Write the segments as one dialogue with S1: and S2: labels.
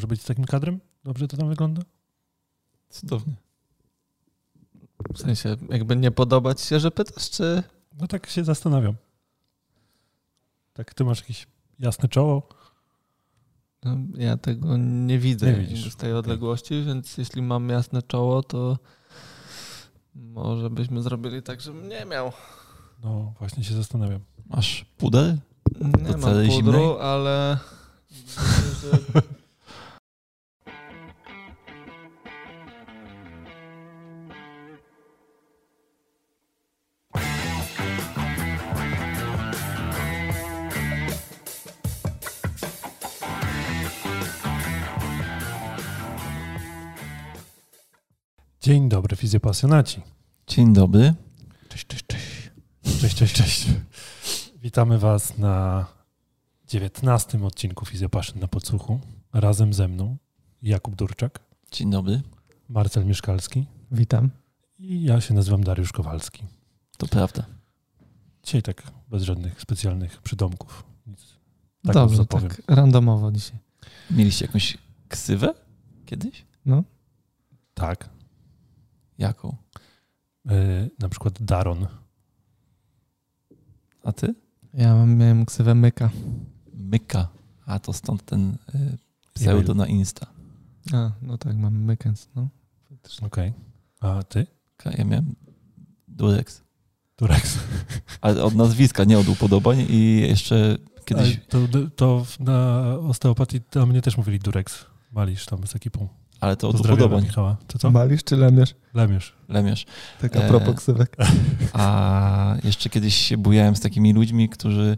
S1: Może być z takim kadrem? Dobrze to tam wygląda?
S2: Cudownie. W sensie, jakby nie podobać się, że pytasz, czy...
S1: No tak się zastanawiam. Tak, ty masz jakieś jasne czoło.
S2: No, ja tego nie widzę
S1: Nie widzisz,
S2: z tej odległości, więc jeśli mam jasne czoło, to może byśmy zrobili tak, żebym nie miał.
S1: No właśnie się zastanawiam.
S3: Masz puder?
S2: Nie mam pudru,
S3: zimnej?
S2: ale...
S1: Dzień dobry, fizjopasjonaci.
S3: Dzień dobry.
S1: Cześć, cześć, cześć. Cześć, cześć, cześć. Witamy Was na 19 odcinku Fizjopaszyn na podsłuchu. Razem ze mną Jakub Durczak,
S3: Dzień dobry.
S1: Marcel Mieszkalski
S2: Witam.
S1: i ja się nazywam Dariusz Kowalski.
S3: To prawda.
S1: Dzisiaj tak bez żadnych specjalnych przydomków. Nic. Tak
S2: Dobrze, tak randomowo dzisiaj.
S3: Mieliście jakąś ksywę kiedyś?
S1: Tak.
S3: Jaką?
S1: Yy, na przykład Daron.
S3: A ty?
S2: Ja mam, miałem ksywę myka.
S3: Myka. A to stąd ten y, pseudo na Insta.
S2: A, no tak, mam mykens, no.
S1: Okej. A ty?
S3: Ja miałem Durex.
S1: Durex.
S3: Ale od nazwiska, nie od upodobań i jeszcze kiedyś...
S1: Ale To, to na osteopatii to mnie też mówili Durex. Malisz tam z ekipą.
S3: Ale to od upodobań.
S1: Michała. To co?
S2: Malisz czy lemiesz?
S1: Lemiesz.
S3: Lemiesz.
S2: Tak
S3: a
S2: a
S3: propos
S2: ksywek.
S3: A jeszcze kiedyś się bujałem z takimi ludźmi, którzy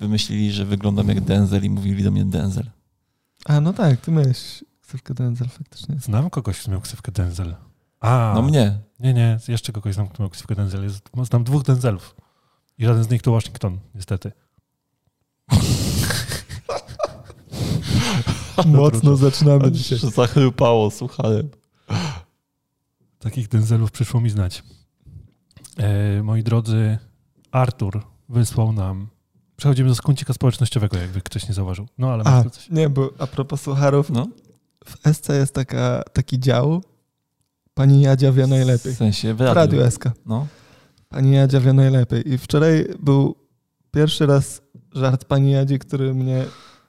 S3: wymyślili, że wyglądam jak Denzel i mówili do mnie Denzel.
S2: A, no tak, ty miałeś ksywkę Denzel faktycznie.
S1: Znam kogoś, kto miał ksywkę Denzel. A,
S3: No mnie.
S1: Nie, nie, jeszcze kogoś znam, kto miał ksywkę Denzel. Jest, znam dwóch Denzelów. I żaden z nich to Washington, niestety.
S2: Mocno zaczynamy dzisiaj.
S3: Zachrypało, słuchałem.
S1: Takich Denzelów przyszło mi znać. E, moi drodzy, Artur wysłał nam... Przechodzimy do skącika społecznościowego, jakby ktoś nie zauważył. No, ale
S2: A,
S1: coś.
S2: nie, bo a propos sucharów,
S3: No,
S2: w SC jest taka, taki dział, pani Jadzia wie najlepiej.
S3: w sensie w
S2: W
S3: radiu.
S2: Radiu SK.
S3: No.
S2: Pani Jadzia wie najlepiej. I wczoraj był pierwszy raz żart pani Jadzi, który mnie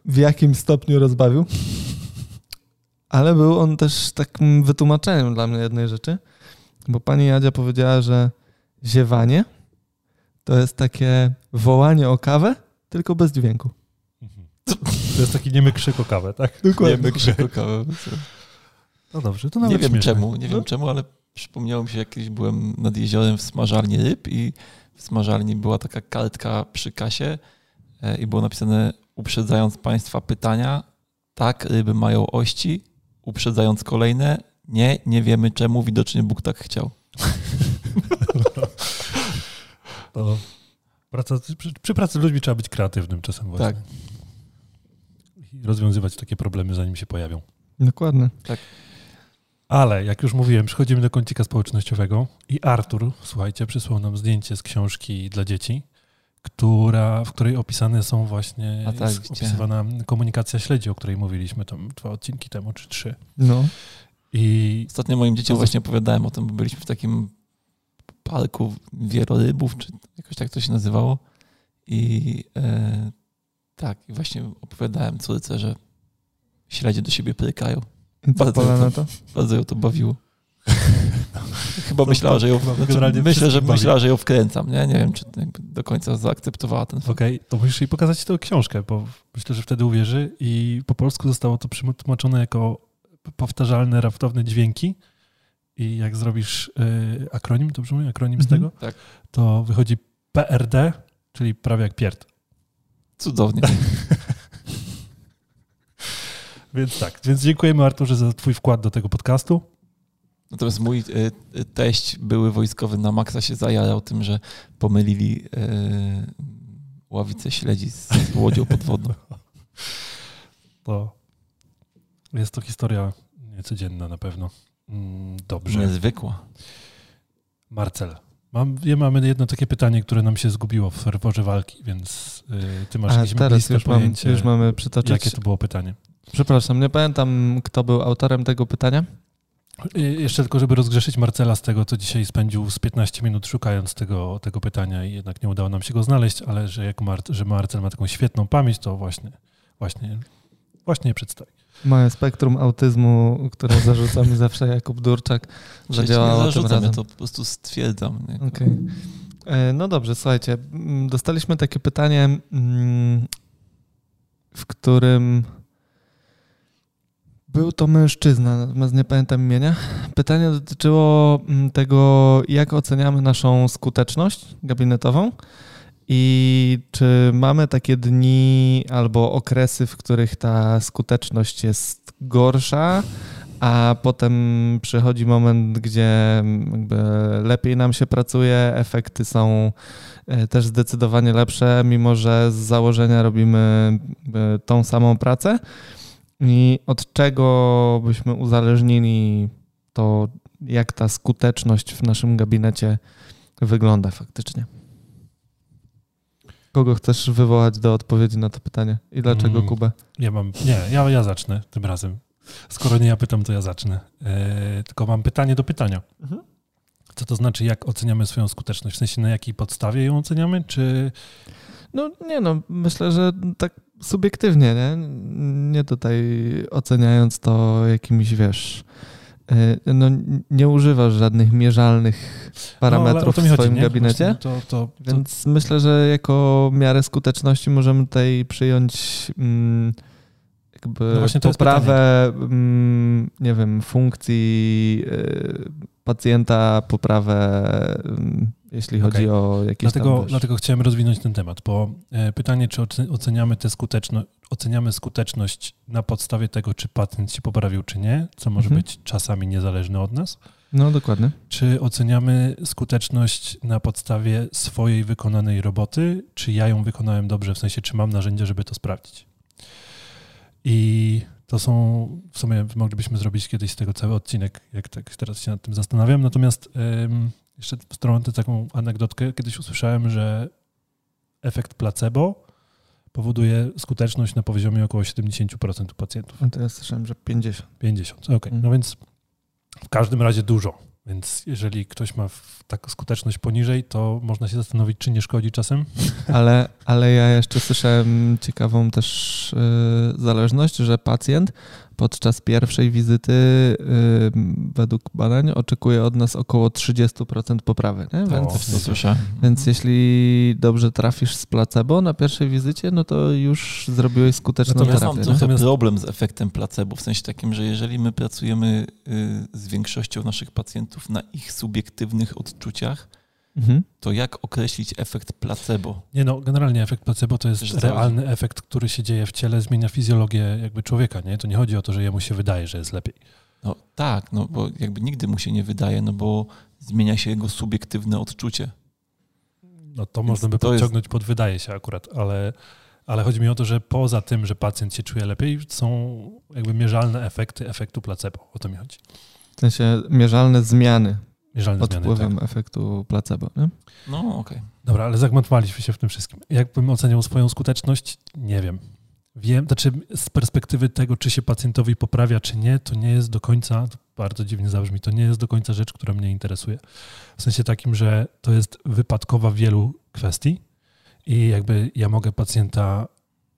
S2: w jakimś stopniu rozbawił. Ale był on też takim wytłumaczeniem dla mnie jednej rzeczy. Bo pani Jadzia powiedziała, że ziewanie to jest takie wołanie o kawę, tylko bez dźwięku.
S1: Mhm. To jest taki niemy krzyk o kawę, tak?
S3: Nie my krzykokałem.
S1: No dobrze, to
S3: Nie
S1: nawet
S3: wiem
S1: śmieszne.
S3: czemu, nie wiem
S2: No.
S3: czemu, ale przypomniało mi się, jak kiedyś byłem nad jeziorem w smażalni ryb i w smażalni była taka kartka przy kasie e, i było napisane uprzedzając Państwa pytania, tak, ryby mają ości, uprzedzając kolejne, nie, nie wiemy czemu, widocznie Bóg tak chciał.
S1: To praca, przy, przy pracy z ludźmi trzeba być kreatywnym czasem właśnie.
S3: Tak.
S1: I rozwiązywać takie problemy, zanim się pojawią.
S2: Dokładnie.
S1: Ale jak już mówiłem, przechodzimy do kącika społecznościowego i Artur, słuchajcie, przysłał nam zdjęcie z książki dla dzieci, która, w której opisane są właśnie,
S3: tak,
S1: jest opisywana komunikacja śledzi, o której mówiliśmy tam dwa odcinki temu, czy trzy.
S2: No.
S1: I
S3: Ostatnio moim dzieciom właśnie opowiadałem o tym, bo byliśmy w takim parku wielorybów, czy jakoś tak to się nazywało. I e, tak, i właśnie opowiadałem córce, że śledzie do siebie
S2: co
S3: Bardzo
S2: na to?
S3: Bardzo ją to bawiło. Chyba
S1: To-
S3: myślała, że ją, znaczy, myślę, że
S1: bawi.
S3: myślała, że ją wkręcam. Nie, nie wiem, czy do końca zaakceptowała ten fakt.
S1: okej, to musisz jej pokazać tę książkę, bo myślę, że wtedy uwierzy i po polsku zostało to przetłumaczone jako powtarzalne, raptowne dźwięki i jak zrobisz y, akronim, dobrze mówię, akronim z
S2: Mhm.
S1: tego,
S3: Tak.
S1: to wychodzi PRD, czyli prawie jak pierd.
S3: Cudownie.
S1: Więc tak, więc dziękujemy Arturze za twój wkład do tego podcastu.
S3: Natomiast mój e, e, teść były wojskowy na maksa się zajarał tym, że pomylili e, ławicę śledzi z łodzią podwodną.
S1: To jest to historia niecodzienna na pewno. Mm, Dobrze.
S3: Niezwykła.
S1: Marcel, mam, ja mamy jedno takie pytanie, które nam się zgubiło w ferworze walki, więc y, ty masz
S2: A
S1: jakieś
S2: teraz już, mam,
S1: pojęcie,
S2: już mamy przytoczyć.
S1: jakie to było pytanie.
S2: Przepraszam, nie pamiętam, kto był autorem tego pytania.
S1: Y, Jeszcze tylko, żeby rozgrzeszyć Marcela z tego, co dzisiaj spędził z 15 minut szukając tego, tego pytania i jednak nie udało nam się go znaleźć, ale że jak Mar- że Marcel ma taką świetną pamięć, to właśnie, właśnie, właśnie je przedstawi.
S2: Moje spektrum autyzmu, które zarzuca mi zawsze Jakub Durczak,
S3: nie
S2: zadziałało tym
S3: zarzucam, ja
S2: razem.
S3: to po prostu stwierdzam. Nie?
S2: Okej. E, No dobrze, słuchajcie. Dostaliśmy takie pytanie, mm, w którym był to mężczyzna, natomiast nie pamiętam imienia. Pytanie dotyczyło mm, tego, jak oceniamy naszą skuteczność gabinetową i czy mamy takie dni albo okresy, w których ta skuteczność jest gorsza, a potem przychodzi moment, gdzie jakby lepiej nam się pracuje, efekty są e, też zdecydowanie lepsze, mimo że z założenia robimy jakby tą samą pracę. I od czego byśmy uzależnili to, jak ta skuteczność w naszym gabinecie wygląda faktycznie? Kogo chcesz wywołać do odpowiedzi na to pytanie i dlaczego
S1: Mm.
S2: Kubę?
S1: Ja mam, nie, ja, ja zacznę tym razem. Skoro nie ja pytam, to ja zacznę. E, tylko mam pytanie do pytania. Co to znaczy, jak oceniamy swoją skuteczność? W sensie, na jakiej podstawie ją oceniamy? Czy
S2: No nie no, myślę, że tak subiektywnie, nie? Nie tutaj oceniając to jakimiś, wiesz, y, no nie używasz żadnych mierzalnych
S1: no,
S2: parametrów
S1: to
S2: w
S1: chodzi,
S2: swoim
S1: nie?
S2: gabinecie,
S1: To, to, to,
S2: więc myślę, że jako miarę skuteczności możemy tutaj przyjąć mm, jakby
S1: No
S2: poprawę, mm, nie wiem, funkcji y, pacjenta, poprawę, mm, jeśli chodzi
S1: Okej.
S2: o jakieś
S1: Dlatego,
S2: tam,
S1: dlatego chciałem rozwinąć ten temat, bo e, pytanie, czy oce- oceniamy, tę skuteczno, oceniamy skuteczność na podstawie tego, czy pacjent się poprawił, czy nie, co może
S2: Mhm.
S1: być czasami niezależne od nas,
S2: No dokładnie.
S1: czy oceniamy skuteczność na podstawie swojej wykonanej roboty, czy ja ją wykonałem dobrze, w sensie, czy mam narzędzia, żeby to sprawdzić. I to są, w sumie moglibyśmy zrobić kiedyś z tego cały odcinek, jak tak teraz się nad tym zastanawiam. Natomiast ym, jeszcze wtrącę taką anegdotkę. Kiedyś usłyszałem, że efekt placebo powoduje skuteczność na poziomie około 70% u pacjentów.
S2: To ja słyszałem, że 50.
S1: 50, okej.
S2: Mhm.
S1: No więc w każdym razie dużo. Więc jeżeli ktoś ma taką skuteczność poniżej, to można się zastanowić, czy nie szkodzi czasem.
S2: Ale, ale ja jeszcze słyszałem ciekawą też y, zależność, że pacjent podczas pierwszej wizyty według badań oczekuje od nas około 30% poprawy. Nie? Więc,
S3: Też to słyszę.
S2: więc jeśli dobrze trafisz z placebo na pierwszej wizycie, no to już zrobiłeś skuteczną
S1: Natomiast
S2: terapię.
S3: mam trochę problem z efektem placebo, w sensie takim, że jeżeli my pracujemy y, z większością naszych pacjentów na ich subiektywnych odczuciach,
S2: Mhm.
S3: to jak określić efekt placebo?
S1: Nie no, generalnie efekt placebo to jest
S3: co?
S1: realny efekt, który się dzieje w ciele, zmienia fizjologię jakby człowieka, nie? To nie chodzi o to, że jemu się wydaje, że jest lepiej.
S3: No tak, no bo jakby nigdy mu się nie wydaje, no bo zmienia się jego subiektywne odczucie.
S1: No to
S3: Więc
S1: można by
S3: to jest-
S1: podciągnąć pod wydaje się akurat, ale, ale chodzi mi o to, że poza tym, że pacjent się czuje lepiej, są jakby mierzalne efekty efektu placebo. O to mi chodzi.
S2: W sensie mierzalne zmiany
S1: Mierzalne
S2: pod
S1: zmiany.
S2: wpływem
S1: Tak.
S2: efektu placebo. Nie?
S3: No okej.
S1: Dobra, ale zagmatwaliśmy się w tym wszystkim. Jakbym oceniał swoją skuteczność? Nie wiem. Wiem, znaczy z perspektywy tego, czy się pacjentowi poprawia, czy nie, to nie jest do końca, to bardzo dziwnie zabrzmi, to nie jest do końca rzecz, która mnie interesuje. W sensie takim, że to jest wypadkowa wielu kwestii i jakby ja mogę pacjenta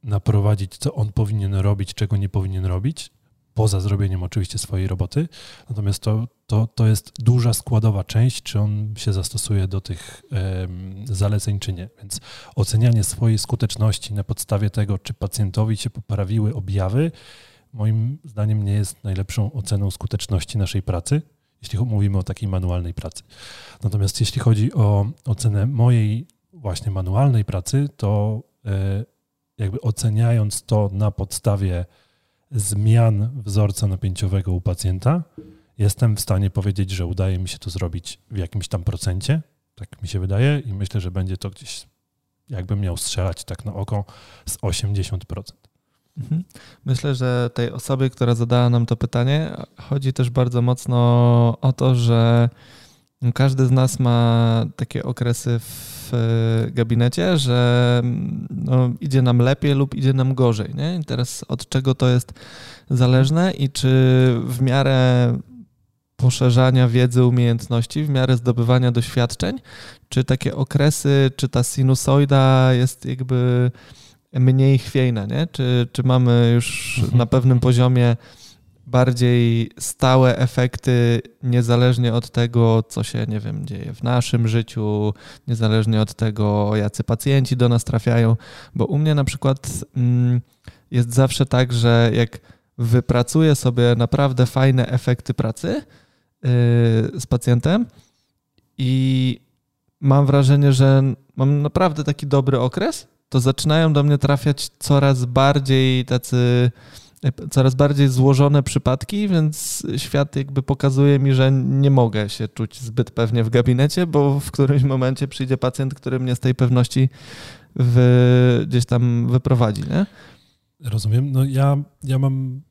S1: naprowadzić, co on powinien robić, czego nie powinien robić, poza zrobieniem oczywiście swojej roboty. Natomiast to, to, to jest duża składowa część, czy on się zastosuje do tych zaleceń, czy nie. Więc ocenianie swojej skuteczności na podstawie tego, czy pacjentowi się poprawiły objawy, moim zdaniem nie jest najlepszą oceną skuteczności naszej pracy, jeśli mówimy o takiej manualnej pracy. Natomiast jeśli chodzi o ocenę mojej właśnie manualnej pracy, to e, jakby oceniając to na podstawie zmian wzorca napięciowego u pacjenta, jestem w stanie powiedzieć, że udaje mi się to zrobić w jakimś tam procencie. Tak mi się wydaje i myślę, że będzie to gdzieś, jakbym miał strzelać tak na oko, z 80%.
S2: Mhm. Myślę, że tej osobie, która zadała nam to pytanie, chodzi też bardzo mocno o to, że każdy z nas ma takie okresy w e, gabinecie, że mm, no, idzie nam lepiej lub idzie nam gorzej. Nie? I teraz od czego to jest zależne i czy w miarę poszerzania wiedzy, umiejętności, w miarę zdobywania doświadczeń, czy takie okresy, czy ta sinusoida jest jakby mniej chwiejna, nie? Czy, czy mamy już
S1: Mhm.
S2: na pewnym poziomie bardziej stałe efekty, niezależnie od tego, co się, nie wiem, dzieje w naszym życiu, niezależnie od tego, jacy pacjenci do nas trafiają. Bo u mnie na przykład mm, jest zawsze tak, że jak wypracuję sobie naprawdę fajne efekty pracy yy, z pacjentem i mam wrażenie, że mam naprawdę taki dobry okres, to zaczynają do mnie trafiać coraz bardziej tacy coraz bardziej złożone przypadki, więc świat jakby pokazuje mi, że nie mogę się czuć zbyt pewnie w gabinecie, bo w którymś momencie przyjdzie pacjent, który mnie z tej pewności gdzieś tam wyprowadzi, nie?
S1: Rozumiem. No ja, ja mam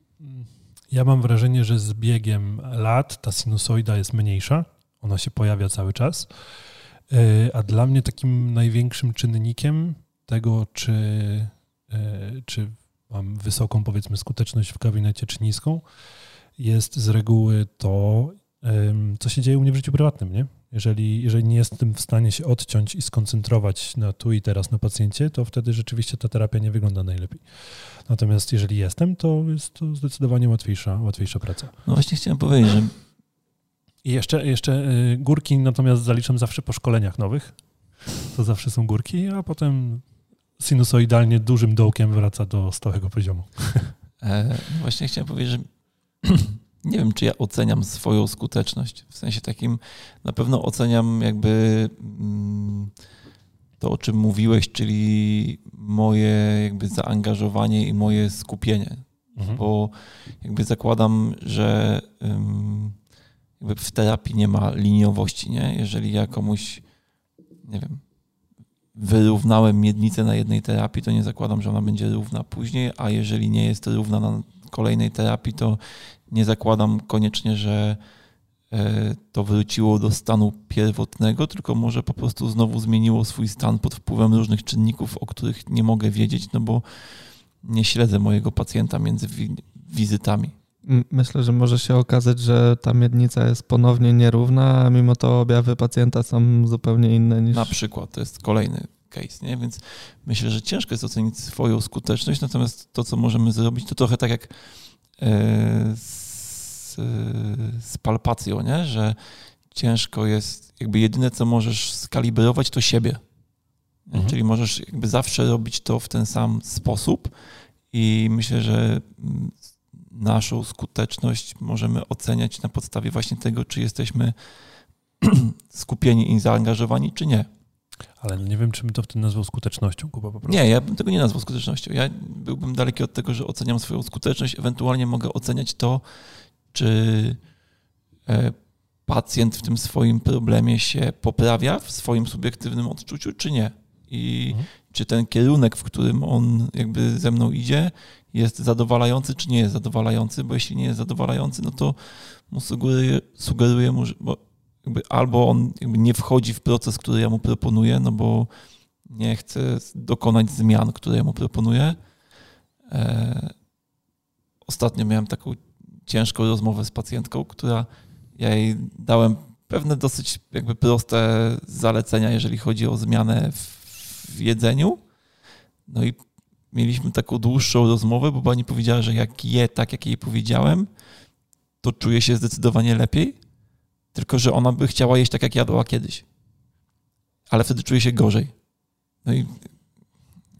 S1: ja mam wrażenie, że z biegiem lat ta sinusoida jest mniejsza. Ona się pojawia cały czas. Yy, A dla mnie takim największym czynnikiem tego, czy, yy, czy mam wysoką, powiedzmy, skuteczność w gabinecie, czy niską, jest z reguły to, co się dzieje u mnie w życiu prywatnym, nie? Jeżeli, jeżeli nie jestem w stanie się odciąć i skoncentrować na tu i teraz na pacjencie, to wtedy rzeczywiście ta terapia nie wygląda najlepiej. Natomiast jeżeli jestem, to jest to zdecydowanie łatwiejsza, łatwiejsza praca.
S3: No właśnie chciałem powiedzieć, że
S1: I jeszcze, jeszcze y, górki natomiast zaliczam zawsze po szkoleniach nowych. To zawsze są górki, a potem sinusoidalnie dużym dołkiem wraca do stałego poziomu.
S3: E, no właśnie chciałem powiedzieć, że nie wiem, czy ja oceniam swoją skuteczność. W sensie takim na pewno oceniam jakby mm, to, o czym mówiłeś, czyli moje jakby zaangażowanie i moje skupienie.
S1: Mhm.
S3: Bo jakby zakładam, że jakby w terapii nie ma liniowości, nie? Jeżeli ja komuś, nie wiem, wyrównałem miednicę na jednej terapii, to nie zakładam, że ona będzie równa później, a jeżeli nie jest równa na kolejnej terapii, to nie zakładam koniecznie, że e, to wróciło do stanu pierwotnego, tylko może po prostu znowu zmieniło swój stan pod wpływem różnych czynników, o których nie mogę wiedzieć, no bo nie śledzę mojego pacjenta między wi- wizytami.
S2: Myślę, że może się okazać, że ta miednica jest ponownie nierówna, a mimo to objawy pacjenta są zupełnie inne niż...
S3: Na przykład, to jest kolejny case, nie? Więc myślę, że ciężko jest ocenić swoją skuteczność, natomiast to, co możemy zrobić, to trochę tak jak e, z, z palpacją, nie? Że ciężko jest, jakby jedyne, co możesz skalibrować, to siebie.
S1: Mhm.
S3: Czyli możesz jakby zawsze robić to w ten sam sposób i myślę, że naszą skuteczność możemy oceniać na podstawie właśnie tego, czy jesteśmy skupieni i zaangażowani, czy nie.
S1: Ale nie wiem, czy bym to wtedy nazwał skutecznością, Kuba, po prostu.
S3: Nie, ja bym tego nie nazwał skutecznością. Ja byłbym daleki od tego, że oceniam swoją skuteczność. Ewentualnie mogę oceniać to, czy e, pacjent w tym swoim problemie się poprawia w swoim subiektywnym odczuciu, czy nie. I
S1: Mhm.
S3: czy ten kierunek, w którym on jakby ze mną idzie, jest zadowalający, czy nie jest zadowalający, bo jeśli nie jest zadowalający, no to mu sugeruję, mu, że bo jakby albo on jakby nie wchodzi w proces, który ja mu proponuję, no bo nie chce dokonać zmian, które ja mu proponuję. E, ostatnio miałem taką ciężką rozmowę z pacjentką, która ja jej dałem pewne dosyć jakby proste zalecenia, jeżeli chodzi o zmianę w, w jedzeniu. No i mieliśmy taką dłuższą rozmowę, bo pani powiedziała, że jak je tak, jak jej powiedziałem, to czuje się zdecydowanie lepiej, tylko że ona by chciała jeść tak, jak jadła kiedyś. Ale wtedy czuje się gorzej. No i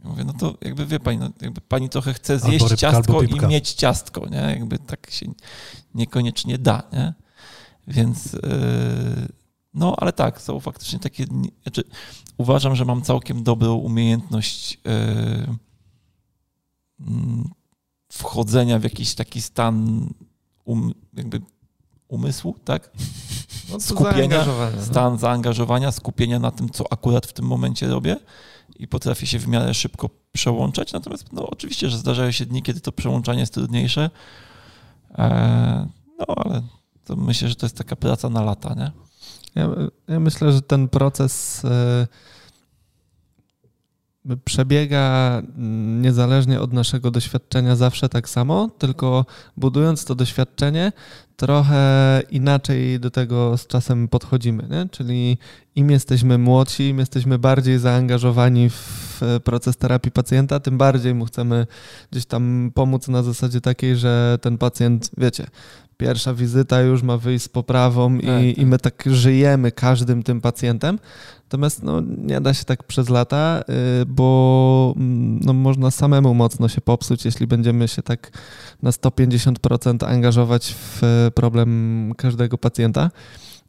S3: mówię, no to jakby wie pani, no jakby pani trochę chce zjeść
S1: rybka,
S3: ciastko i mieć ciastko, nie? Jakby tak się niekoniecznie da, nie? Więc yy, no, ale tak, są faktycznie takie, znaczy uważam, że mam całkiem dobrą umiejętność yy, wchodzenia w jakiś taki stan um, jakby umysłu, tak?
S2: No
S3: skupienia,
S2: zaangażowania, no.
S3: Stan zaangażowania, skupienia na tym, co akurat w tym momencie robię i potrafię się w miarę szybko przełączać. Natomiast no, oczywiście, że zdarzają się dni, kiedy to przełączanie jest trudniejsze. Eee, no ale to myślę, że to jest taka praca na lata, nie?
S2: Ja, ja myślę, że ten proces e, przebiega niezależnie od naszego doświadczenia zawsze tak samo, tylko budując to doświadczenie, trochę inaczej do tego z czasem podchodzimy. Nie? Czyli im jesteśmy młodsi, im jesteśmy bardziej zaangażowani w proces terapii pacjenta, tym bardziej mu chcemy gdzieś tam pomóc na zasadzie takiej, że ten pacjent, wiecie, pierwsza wizyta już ma wyjść z poprawą tak, i, tak. i my tak żyjemy każdym tym pacjentem. Natomiast no, nie da się tak przez lata, y, bo mm, no, można samemu mocno się popsuć, jeśli będziemy się tak na 150% angażować w problem każdego pacjenta.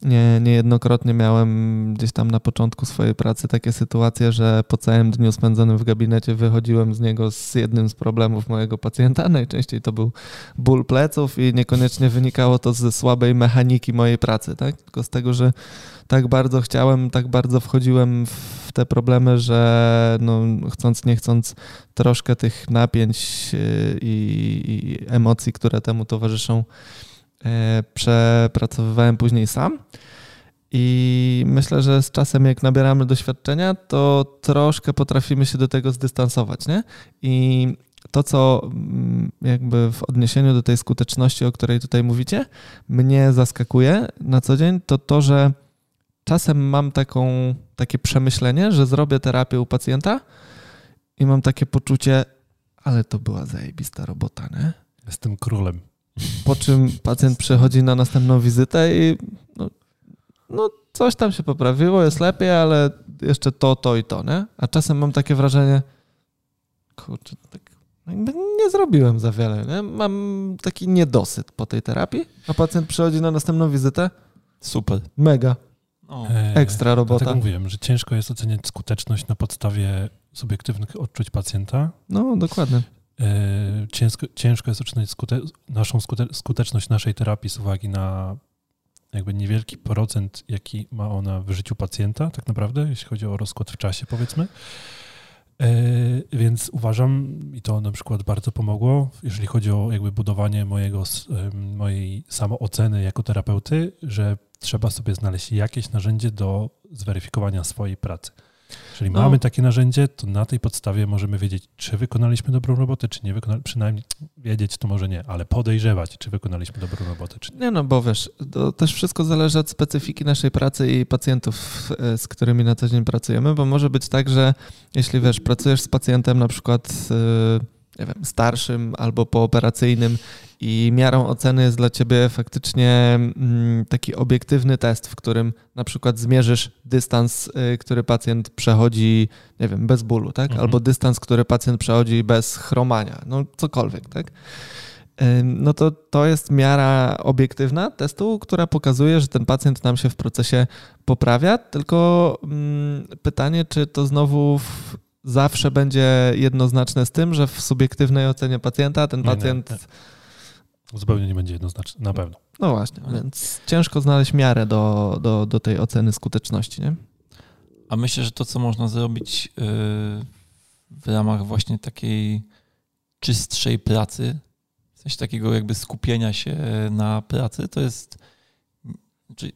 S2: Nie, niejednokrotnie miałem gdzieś tam na początku swojej pracy takie sytuacje, że po całym dniu spędzonym w gabinecie wychodziłem z niego z jednym z problemów mojego pacjenta. Najczęściej to był ból pleców i niekoniecznie wynikało to ze słabej mechaniki mojej pracy, tak? tylko z tego, że tak bardzo chciałem, tak bardzo wchodziłem w te problemy, że no, chcąc, nie chcąc, troszkę tych napięć y, i, i emocji, które temu towarzyszą, przepracowywałem później sam. I myślę, że z czasem, jak nabieramy doświadczenia, to troszkę potrafimy się do tego zdystansować. Nie? I to, co mm, jakby w odniesieniu do tej skuteczności, o której tutaj mówicie, mnie zaskakuje na co dzień, to to, że czasem mam taką, takie przemyślenie, że zrobię terapię u pacjenta i mam takie poczucie, ale to była zajebista robota, nie?
S1: Jestem królem.
S2: Po czym pacjent przechodzi na następną wizytę i no, no, coś tam się poprawiło, jest lepiej, ale jeszcze to, to i to, nie? A czasem mam takie wrażenie, kurczę, tak nie zrobiłem za wiele, nie? Mam taki niedosyt po tej terapii, a pacjent przychodzi na następną wizytę.
S3: Super.
S2: Mega. Ekstra robota.
S1: Dlatego mówiłem, że ciężko jest oceniać skuteczność na podstawie subiektywnych odczuć pacjenta.
S2: No, dokładnie.
S1: E, ciężko, ciężko jest ocenić skute, naszą skute, skuteczność naszej terapii z uwagi na jakby niewielki procent, jaki ma ona w życiu pacjenta, tak naprawdę, jeśli chodzi o rozkład w czasie, powiedzmy. E, więc uważam, i to na przykład bardzo pomogło, jeżeli chodzi o jakby budowanie mojego, mojej samooceny jako terapeuty, że trzeba sobie znaleźć jakieś narzędzie do zweryfikowania swojej pracy. Jeżeli no. mamy takie narzędzie, to na tej podstawie możemy wiedzieć, czy wykonaliśmy dobrą robotę, czy nie wykonaliśmy. Przynajmniej wiedzieć to może nie, ale podejrzewać, czy wykonaliśmy dobrą robotę, czy nie.
S2: Nie, no bo wiesz, to też wszystko zależy od specyfiki naszej pracy i pacjentów, e, z którymi na co dzień pracujemy, bo może być tak, że jeśli wiesz, pracujesz z pacjentem na przykład. Yy nie wiem, starszym albo pooperacyjnym i miarą oceny jest dla ciebie faktycznie mm, taki obiektywny test, w którym na przykład zmierzysz dystans, y, który pacjent przechodzi, nie wiem, bez bólu, tak? Mhm. Albo dystans, który pacjent przechodzi bez chromania, no cokolwiek, tak? No to to jest miara obiektywna testu, która pokazuje, że ten pacjent nam się w procesie poprawia, tylko mm, pytanie, czy to znowu zawsze będzie jednoznaczne z tym, że w subiektywnej ocenie pacjenta ten pacjent. Nie,
S1: nie. Zupełnie nie będzie jednoznaczny, na pewno.
S2: No właśnie, więc ciężko znaleźć miarę do, do, do tej oceny skuteczności, nie?
S3: A myślę, że to, co można zrobić yy, w ramach właśnie takiej czystszej pracy, w sensie takiego jakby skupienia się na pracy, to jest. Znaczy,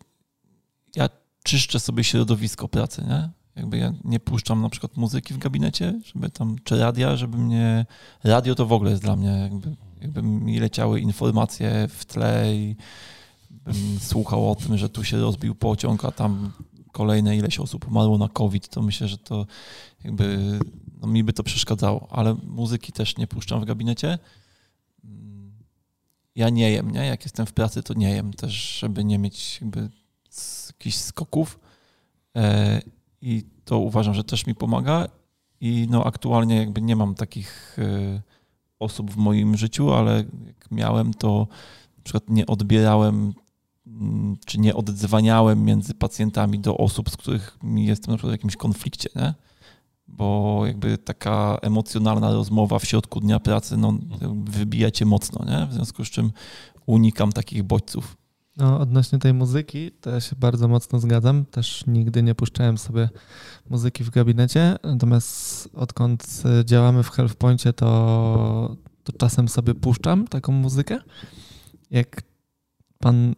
S3: ja czyszczę sobie środowisko pracy, nie? Jakby ja nie puszczam na przykład muzyki w gabinecie, żeby tam, czy radia, żeby mnie, radio to w ogóle jest dla mnie, jakby, jakby mi leciały informacje w tle i bym słuchał o tym, że tu się rozbił pociąg, a tam kolejne ileś osób umarło na COVID, to myślę, że to jakby, no mi by to przeszkadzało, ale muzyki też nie puszczam w gabinecie. Ja nie jem, nie? Jak jestem w pracy, to nie jem też, żeby nie mieć jakby jakichś skoków. E, i to uważam, że też mi pomaga. I no aktualnie jakby nie mam takich y, osób w moim życiu, ale jak miałem, to na przykład nie odbierałem mm, czy nie oddzwaniałem między pacjentami do osób, z których jestem na przykład w jakimś konflikcie, nie? bo jakby taka emocjonalna rozmowa w środku dnia pracy no, wybija cię mocno, nie? w związku z czym unikam takich bodźców.
S2: No, odnośnie tej muzyki, to ja się bardzo mocno zgadzam. Też nigdy nie puszczałem sobie muzyki w gabinecie, natomiast odkąd działamy w HealthPointie, to, to czasem sobie puszczam taką muzykę. Jak pan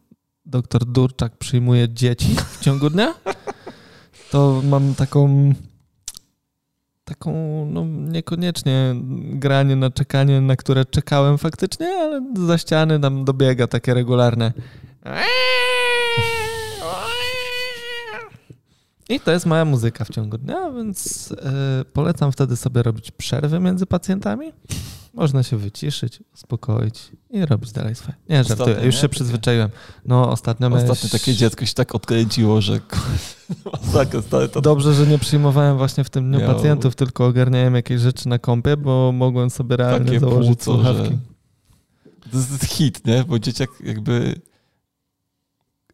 S2: doktor Durczak przyjmuje dzieci w ciągu dnia, to mam taką taką, no niekoniecznie granie na czekanie, na które czekałem faktycznie, ale za ściany tam dobiega takie regularne. I to jest moja muzyka w ciągu dnia, więc yy, polecam wtedy sobie robić przerwy między pacjentami. Można się wyciszyć, uspokoić i robić dalej swoje. Nie, żartuję, już się przyzwyczaiłem. No ostatnio
S3: Ostatnio miałeś... takie dziecko się tak odkręciło, że.
S2: Dobrze, że nie przyjmowałem właśnie w tym dniu Miał... pacjentów, tylko ogarniałem jakieś rzeczy na kąpie, bo mogłem sobie realnie takie założyć płuco, słuchawki. Że...
S3: To jest hit, nie? Bo dzieciak jakby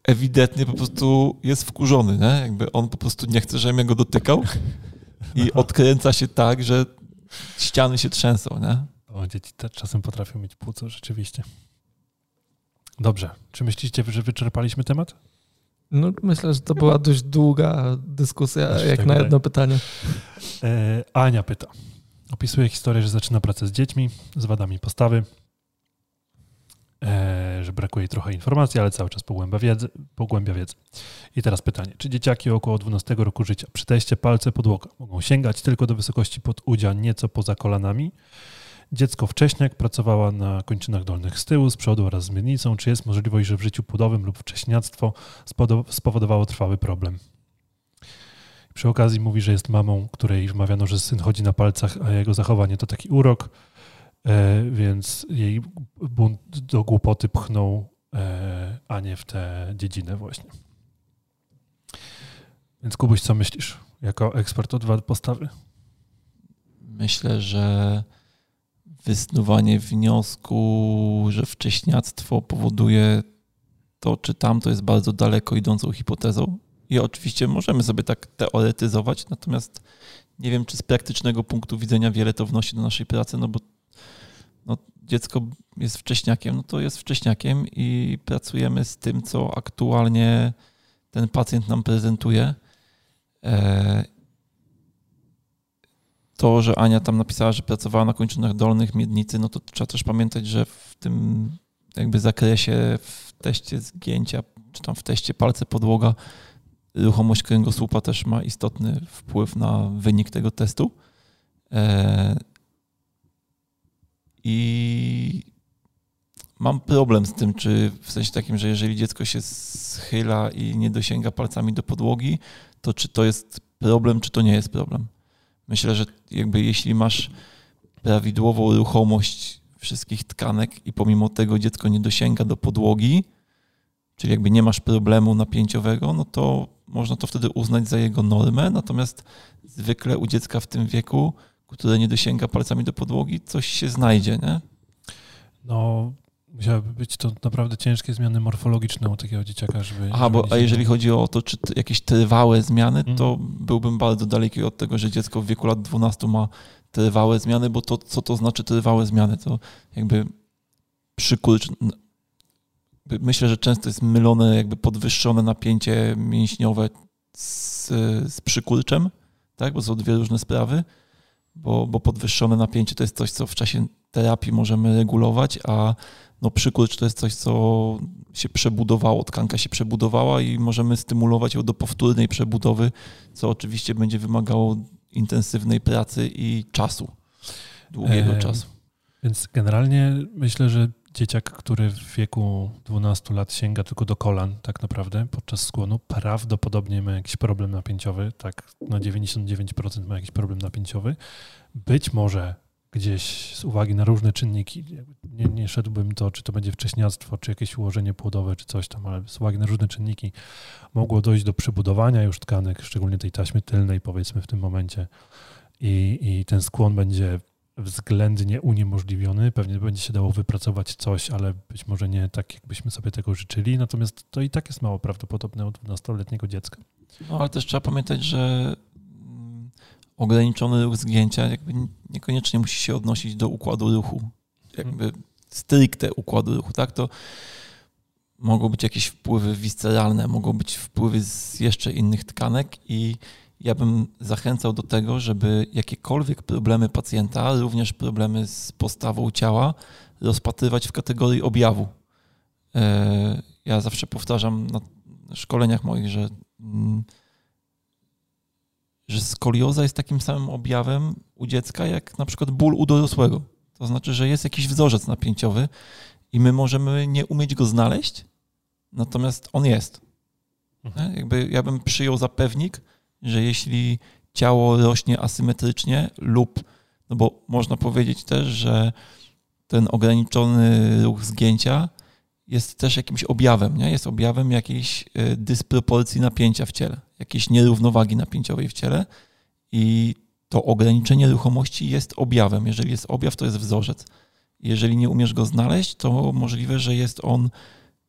S3: ewidentnie po prostu jest wkurzony, nie? Jakby on po prostu nie chce, żebym go dotykał i odkręca się tak, że ściany się trzęsą, nie?
S1: O, dzieci też czasem potrafią mieć płuco, rzeczywiście. Dobrze. Czy myślicie, że wyczerpaliśmy temat?
S2: No, myślę, że to była dość długa dyskusja, jak tak na jedno pytanie.
S1: E, Ania pyta. Opisuje historię, że zaczyna pracę z dziećmi z wadami postawy, że brakuje trochę informacji, ale cały czas pogłębia wiedzę, pogłębia wiedzę. I teraz pytanie. Czy dzieciaki około 12 roku życia przy teście palce podłoga mogą sięgać tylko do wysokości pod udzia, nieco poza kolanami? Dziecko wcześniak pracowała na kończynach dolnych z tyłu, z przodu oraz z miednicą. Czy jest możliwość, że w życiu płodowym lub wcześniactwo spowodowało trwały problem? Przy okazji mówi, że jest mamą, której wmawiano, że syn chodzi na palcach, a jego zachowanie to taki urok, e, więc jej bunt do głupoty pchnął e, a nie w tę dziedzinę właśnie. Więc Kubuś, co myślisz jako ekspert od postawy?
S3: Myślę, że wysnuwanie wniosku, że wcześniactwo powoduje to czy tamto jest bardzo daleko idącą hipotezą. I oczywiście możemy sobie tak teoretyzować, natomiast nie wiem, czy z praktycznego punktu widzenia wiele to wnosi do naszej pracy, no bo no, dziecko jest wcześniakiem, no to jest wcześniakiem i pracujemy z tym, co aktualnie ten pacjent nam prezentuje. E, to, że Ania tam napisała, że pracowała na kończynach dolnych miednicy, no to trzeba też pamiętać, że w tym jakby zakresie, w teście zgięcia, czy tam w teście palce podłoga, ruchomość kręgosłupa też ma istotny wpływ na wynik tego testu. I mam problem z tym, czy w sensie takim, że jeżeli dziecko się schyla i nie dosięga palcami do podłogi, to czy to jest problem, czy to nie jest problem. Myślę, że jakby jeśli masz prawidłową ruchomość wszystkich tkanek i pomimo tego dziecko nie dosięga do podłogi, czyli jakby nie masz problemu napięciowego, no to można to wtedy uznać za jego normę, natomiast zwykle u dziecka w tym wieku, które nie dosięga palcami do podłogi, coś się znajdzie, nie?
S1: No, Musiałyby być to naprawdę ciężkie zmiany morfologiczne u takiego dzieciaka, żeby...
S3: Aha, bo a jeżeli chodzi o to, czy jakieś trwałe zmiany, mm. to byłbym bardzo daleki od tego, że dziecko w wieku lat 12 ma trwałe zmiany, bo to, co to znaczy trwałe zmiany, to jakby przykurcz... Myślę, że często jest mylone jakby podwyższone napięcie mięśniowe z, z przykurczem, tak, bo są dwie różne sprawy, bo, bo podwyższone napięcie to jest coś, co w czasie terapii możemy regulować, a no przykurcz to jest coś, co się przebudowało, tkanka się przebudowała i możemy stymulować ją do powtórnej przebudowy, co oczywiście będzie wymagało intensywnej pracy i czasu, długiego e, czasu.
S1: Więc generalnie myślę, że dzieciak, który w wieku 12 lat sięga tylko do kolan, tak naprawdę podczas skłonu, prawdopodobnie ma jakiś problem napięciowy, tak na 99% ma jakiś problem napięciowy. Być może gdzieś z uwagi na różne czynniki, nie, nie szedłbym to, czy to będzie wcześniactwo, czy jakieś ułożenie płodowe, czy coś tam, ale z uwagi na różne czynniki mogło dojść do przebudowania już tkanek, szczególnie tej taśmy tylnej, powiedzmy w tym momencie. I, i ten skłon będzie względnie uniemożliwiony. Pewnie będzie się dało wypracować coś, ale być może nie tak, jakbyśmy sobie tego życzyli. Natomiast to i tak jest mało prawdopodobne u 12-letniego dziecka.
S3: No, ale też trzeba pamiętać, że ograniczony ruch zgięcia jakby niekoniecznie musi się odnosić do układu ruchu. Jakby stricte układu ruchu, tak? To mogą być jakieś wpływy visceralne, mogą być wpływy z jeszcze innych tkanek i ja bym zachęcał do tego, żeby jakiekolwiek problemy pacjenta, również problemy z postawą ciała, rozpatrywać w kategorii objawu. E, ja zawsze powtarzam na szkoleniach moich, że, mm, że skolioza jest takim samym objawem u dziecka, jak na przykład ból u dorosłego. To znaczy, że jest jakiś wzorzec napięciowy i my możemy nie umieć go znaleźć, natomiast on jest. Mhm. Jakby ja bym przyjął za pewnik, że jeśli ciało rośnie asymetrycznie lub, no bo można powiedzieć też, że ten ograniczony ruch zgięcia jest też jakimś objawem, nie? jest objawem jakiejś e, dysproporcji napięcia w ciele, jakiejś nierównowagi napięciowej w ciele i to ograniczenie ruchomości jest objawem. Jeżeli jest objaw, to jest wzorzec. Jeżeli nie umiesz go znaleźć, to możliwe, że jest on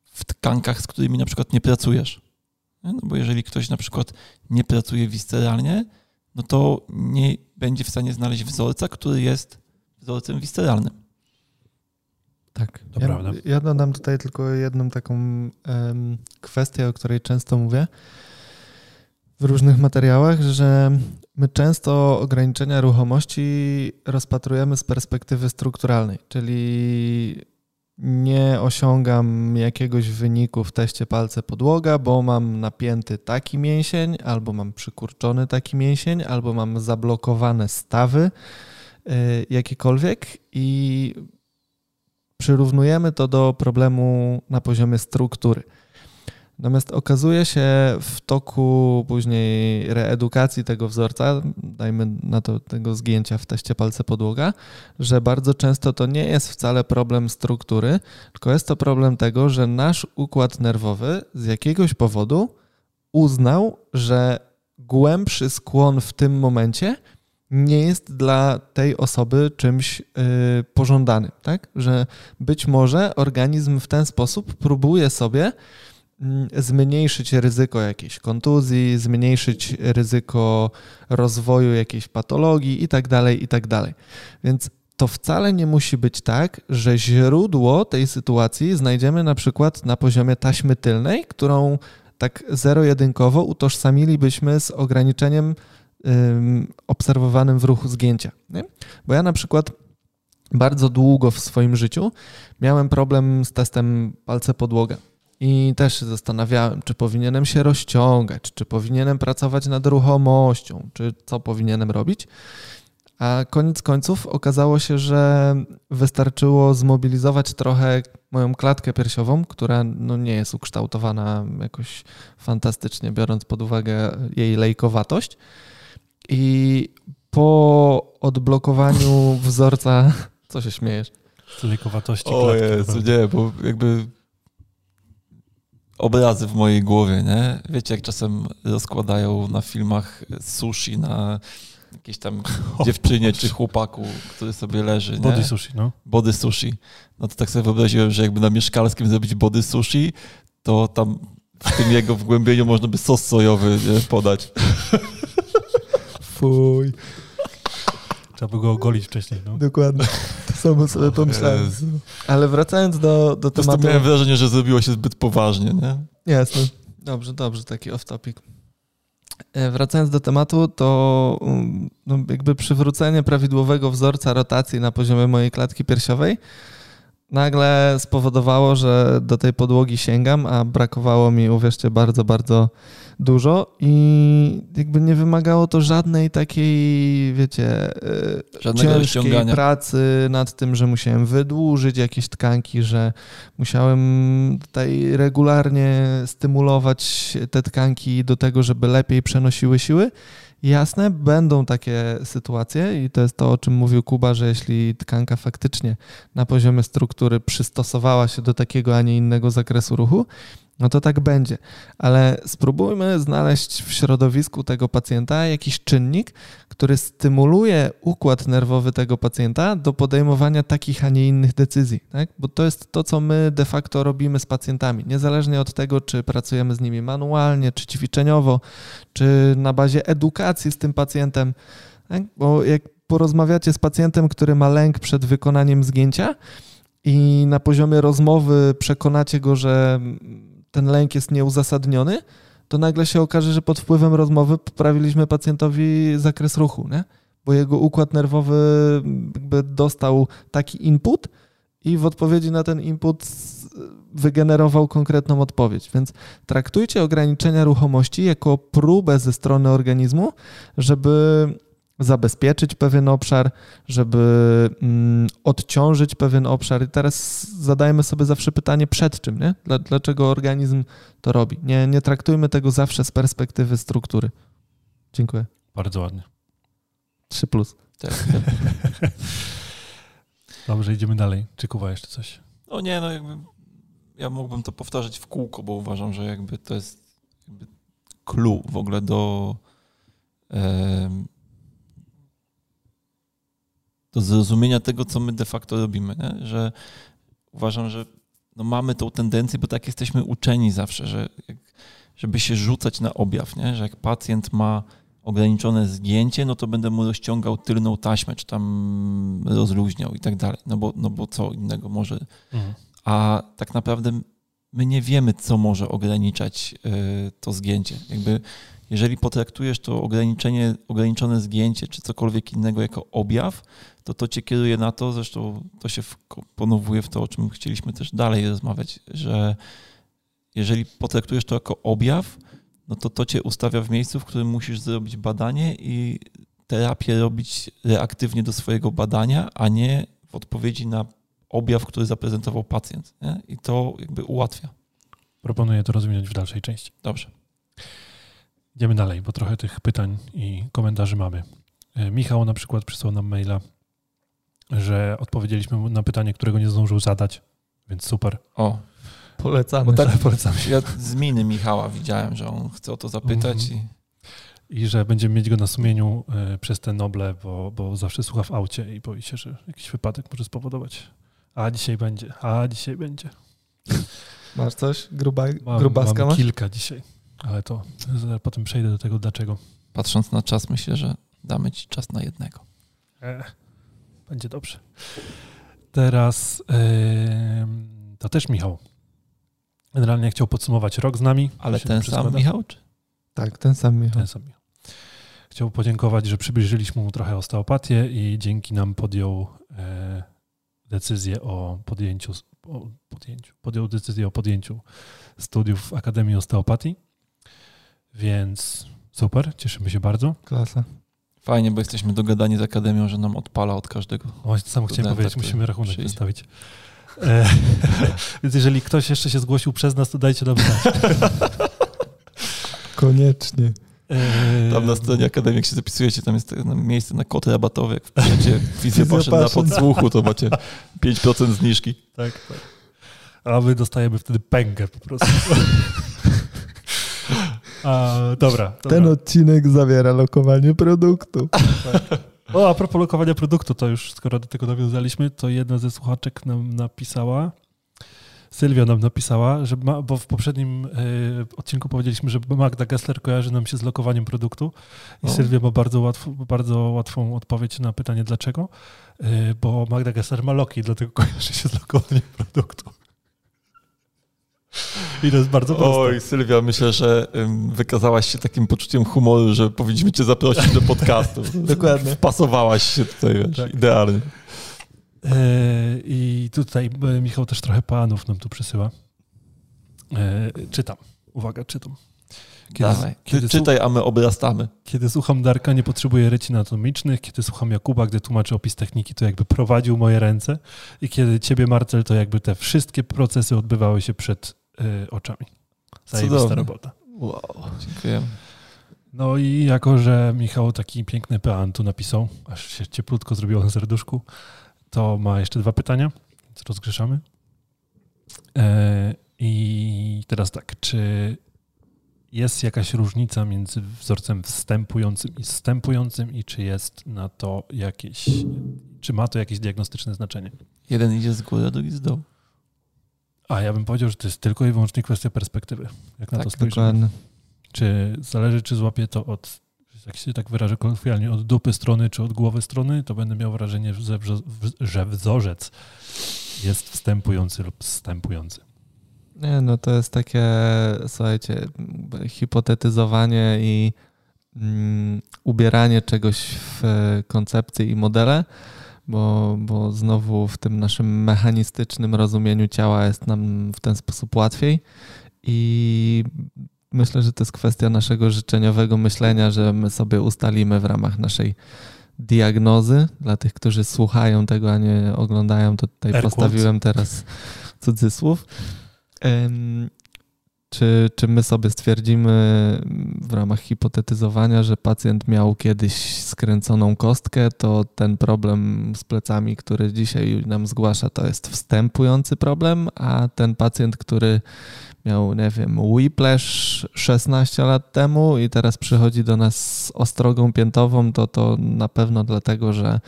S3: w tkankach, z którymi na przykład nie pracujesz. No bo jeżeli ktoś na przykład nie pracuje visceralnie, no to nie będzie w stanie znaleźć wzorca, który jest wzorcem visceralnym.
S2: Tak. ja, ja dodam tutaj tylko jedną taką um, kwestię, o której często mówię w różnych materiałach, że my często ograniczenia ruchomości rozpatrujemy z perspektywy strukturalnej, czyli nie osiągam jakiegoś wyniku w teście palce podłoga, bo mam napięty taki mięsień, albo mam przykurczony taki mięsień, albo mam zablokowane stawy y, jakiekolwiek i przyrównujemy to do problemu na poziomie struktury. Natomiast okazuje się w toku później reedukacji tego wzorca, dajmy na to tego zgięcia w teście palce podłoga, że bardzo często to nie jest wcale problem struktury, tylko jest to problem tego, że nasz układ nerwowy z jakiegoś powodu uznał, że głębszy skłon w tym momencie nie jest dla tej osoby czymś yy, pożądanym, tak? Że być może organizm w ten sposób próbuje sobie zmniejszyć ryzyko jakiejś kontuzji, zmniejszyć ryzyko rozwoju jakiejś patologii itd., tak itd. Tak Więc to wcale nie musi być tak, że źródło tej sytuacji znajdziemy na przykład na poziomie taśmy tylnej, którą tak zero-jedynkowo utożsamilibyśmy z ograniczeniem ym, obserwowanym w ruchu zgięcia. Nie? Bo ja na przykład bardzo długo w swoim życiu miałem problem z testem palce podłoga. I też się zastanawiałem, czy powinienem się rozciągać, czy powinienem pracować nad ruchomością, czy co powinienem robić. A koniec końców okazało się, że wystarczyło zmobilizować trochę moją klatkę piersiową, która no nie jest ukształtowana jakoś fantastycznie, biorąc pod uwagę jej lejkowatość. I po odblokowaniu wzorca. Co się śmiejesz?
S1: Z lejkowatości.
S3: O Jezu, nie, bo jakby obrazy w mojej głowie, nie? Wiecie, jak czasem rozkładają na filmach sushi na jakiejś tam dziewczynie czy chłopaku, który sobie leży.
S1: Body nie? sushi, no.
S3: Body sushi. No to tak sobie wyobraziłem, że jakby na mieszkalskim zrobić body sushi, to tam w tym jego wgłębieniu można by sos sojowy nie, podać.
S2: Fuj.
S1: Trzeba by go ogolić wcześniej. No.
S2: Dokładnie. Samo sobie pomyślałem. Ale wracając do, do tematu...
S3: Po miałem wrażenie, że zrobiło się zbyt poważnie, nie?
S2: Jasne. Dobrze, dobrze, taki off-topic. E, wracając do tematu, to mm, no jakby przywrócenie prawidłowego wzorca rotacji na poziomie mojej klatki piersiowej nagle spowodowało, że do tej podłogi sięgam, a brakowało mi, uwierzcie, bardzo, bardzo dużo i jakby nie wymagało to żadnej takiej, wiecie, e, Żadnego ciężkiej pracy nad tym, że musiałem wydłużyć jakieś tkanki, że musiałem tutaj regularnie stymulować te tkanki do tego, żeby lepiej przenosiły siły. Jasne, będą takie sytuacje i to jest to, o czym mówił Kuba, że jeśli tkanka faktycznie na poziomie struktury przystosowała się do takiego, a nie innego zakresu ruchu, no to tak będzie. Ale spróbujmy znaleźć w środowisku tego pacjenta jakiś czynnik, który stymuluje układ nerwowy tego pacjenta do podejmowania takich, a nie innych decyzji. Tak? Bo to jest to, co my de facto robimy z pacjentami. Niezależnie od tego, czy pracujemy z nimi manualnie, czy ćwiczeniowo, czy na bazie edukacji z tym pacjentem. Tak? Bo jak porozmawiacie z pacjentem, który ma lęk przed wykonaniem zgięcia, i na poziomie rozmowy przekonacie go, że ten lęk jest nieuzasadniony, to nagle się okaże, że pod wpływem rozmowy poprawiliśmy pacjentowi zakres ruchu, nie? bo jego układ nerwowy jakby dostał taki input i w odpowiedzi na ten input wygenerował konkretną odpowiedź. Więc traktujcie ograniczenia ruchomości jako próbę ze strony organizmu, żeby zabezpieczyć pewien obszar, żeby mm, odciążyć pewien obszar. I teraz zadajmy sobie zawsze pytanie, przed czym, nie? Dlaczego organizm to robi? Nie, nie traktujmy tego zawsze z perspektywy struktury. Dziękuję.
S1: Bardzo ładnie.
S2: 3 plus.
S3: Tak.
S1: Dobrze, idziemy dalej. Czy kuwa jeszcze coś?
S3: No nie, no jakby ja mógłbym to powtarzać w kółko, bo uważam, że jakby to jest jakby clue w ogóle do do zrozumienia tego, co my de facto robimy, nie? że uważam, że no mamy tą tendencję, bo tak jesteśmy uczeni zawsze, że jak, żeby się rzucać na objaw, nie? że jak pacjent ma ograniczone zgięcie, no to będę mu rozciągał tylną taśmę, czy tam rozluźniał i tak dalej. No bo, no bo co innego może. Mhm. A tak naprawdę my nie wiemy, co może ograniczać y, to zgięcie. Jakby jeżeli potraktujesz to ograniczenie, ograniczone zgięcie, czy cokolwiek innego jako objaw, to to cię kieruje na to, zresztą to się ponowuje w to, o czym chcieliśmy też dalej rozmawiać, że jeżeli potraktujesz to jako objaw, no to to cię ustawia w miejscu, w którym musisz zrobić badanie i terapię robić reaktywnie do swojego badania, a nie w odpowiedzi na objaw, który zaprezentował pacjent. Nie? I to jakby ułatwia.
S1: Proponuję to rozwinąć w dalszej części.
S3: Dobrze.
S1: Idziemy dalej, bo trochę tych pytań i komentarzy mamy. E, Michał na przykład przysłał nam maila, że odpowiedzieliśmy na pytanie, którego nie zdążył zadać, więc super.
S3: O,
S2: Polecamy.
S1: Bo tak, polecamy.
S3: Ja z miny Michała widziałem, że on chce o to zapytać.
S1: Mhm. I... I że będziemy mieć go na sumieniu y, przez te noble, bo, bo zawsze słucha w aucie i boi się, że jakiś wypadek może spowodować. A dzisiaj będzie, a dzisiaj będzie.
S2: Masz coś? Gruba,
S1: mam,
S2: grubaska
S1: mam
S2: masz?
S1: kilka dzisiaj, ale to potem przejdę do tego dlaczego.
S3: Patrząc na czas, myślę, że damy ci czas na jednego.
S1: E, będzie dobrze. Teraz yy, to też Michał Generalnie chciał podsumować rok z nami.
S3: Ale ten sam Michał? Czy?
S2: Tak, ten sam Michał.
S1: Ten sam Michał. Chciał podziękować, że przybliżyliśmy mu trochę osteopatię i dzięki nam podjął e, decyzję o podjęciu, o podjęciu, podjął decyzję o podjęciu studiów w Akademii Osteopatii. Więc super, cieszymy się bardzo.
S2: Klasa.
S3: Fajnie, bo jesteśmy dogadani z Akademią, że nam odpala od każdego.
S1: O, właśnie to samo chciałem powiedzieć, musimy rachunek wystawić. E, więc jeżeli ktoś jeszcze się zgłosił przez nas, to dajcie nam znać.
S2: Koniecznie.
S3: E, tam na stronie Akademii, jak się zapisujecie, tam jest miejsce na kod rabatowy. Jak wpiszecie wizję poszedł na podsłuchu, to macie 5% zniżki.
S1: Tak, tak. A my dostajemy wtedy pęgę po prostu. A, dobra, dobra.
S2: Ten odcinek zawiera lokowanie produktu.
S1: O, a propos lokowania produktu, to już skoro do tego nawiązaliśmy, to jedna ze słuchaczek nam napisała, Sylwia nam napisała, że ma, bo w poprzednim y, odcinku powiedzieliśmy, że Magda Gessler kojarzy nam się z lokowaniem produktu i o. Sylwia ma bardzo, łatw, bardzo łatwą odpowiedź na pytanie dlaczego, y, bo Magda Gessler ma loki, dlatego kojarzy się z lokowaniem produktu. I to jest bardzo proste.
S3: Oj, Sylwia, myślę, że wykazałaś się takim poczuciem humoru, że powinniśmy cię zaprosić do podcastu.
S2: Dokładnie.
S3: Wpasowałaś się tutaj, wiesz, tak. idealnie.
S1: E, I tutaj e, Michał też trochę panów nam tu przysyła. E, czytam. Uwaga, czytam.
S3: Kiedy, Dawaj, kiedy czytaj, a my obrastamy.
S1: Kiedy słucham Darka, nie potrzebuję ryci anatomicznych. Kiedy słucham Jakuba, gdy tłumaczy opis techniki, to jakby prowadził moje ręce. I kiedy ciebie, Marcel, to jakby te wszystkie procesy odbywały się przed oczami. Zajebista robota.
S3: Wow, dziękuję.
S1: No i jako, że Michał taki piękny pean tu napisał, aż się cieplutko zrobiło na serduszku, to ma jeszcze dwa pytania, więc rozgrzeszamy. E, I teraz tak, czy jest jakaś różnica między wzorcem wstępującym i zstępującym i czy jest na to jakieś, czy ma to jakieś diagnostyczne znaczenie?
S3: Jeden idzie z góry, drugi z dołu.
S1: A ja bym powiedział, że to jest tylko i wyłącznie kwestia perspektywy. Jak tak, na to spojrzymy. Czy zależy, czy złapię to od, jak się tak wyrażę kolokwialnie, od dupy strony, czy od głowy strony, to będę miał wrażenie, że wzorzec jest wstępujący lub wstępujący.
S2: Nie, no to jest takie, słuchajcie, hipotetyzowanie i mm, ubieranie czegoś w koncepcje i modele, bo, bo znowu w tym naszym mechanistycznym rozumieniu ciała jest nam w ten sposób łatwiej i myślę, że to jest kwestia naszego życzeniowego myślenia, że my sobie ustalimy w ramach naszej diagnozy. Dla tych, którzy słuchają tego, a nie oglądają, to tutaj postawiłem teraz cudzysłów. Czy, czy my sobie stwierdzimy w ramach hipotetyzowania, że pacjent miał kiedyś skręconą kostkę, to ten problem z plecami, który dzisiaj nam zgłasza, to jest wstępujący problem, a ten pacjent, który miał, nie wiem, whiplash 16 lat temu i teraz przychodzi do nas z ostrogą piętową, to to na pewno dlatego, że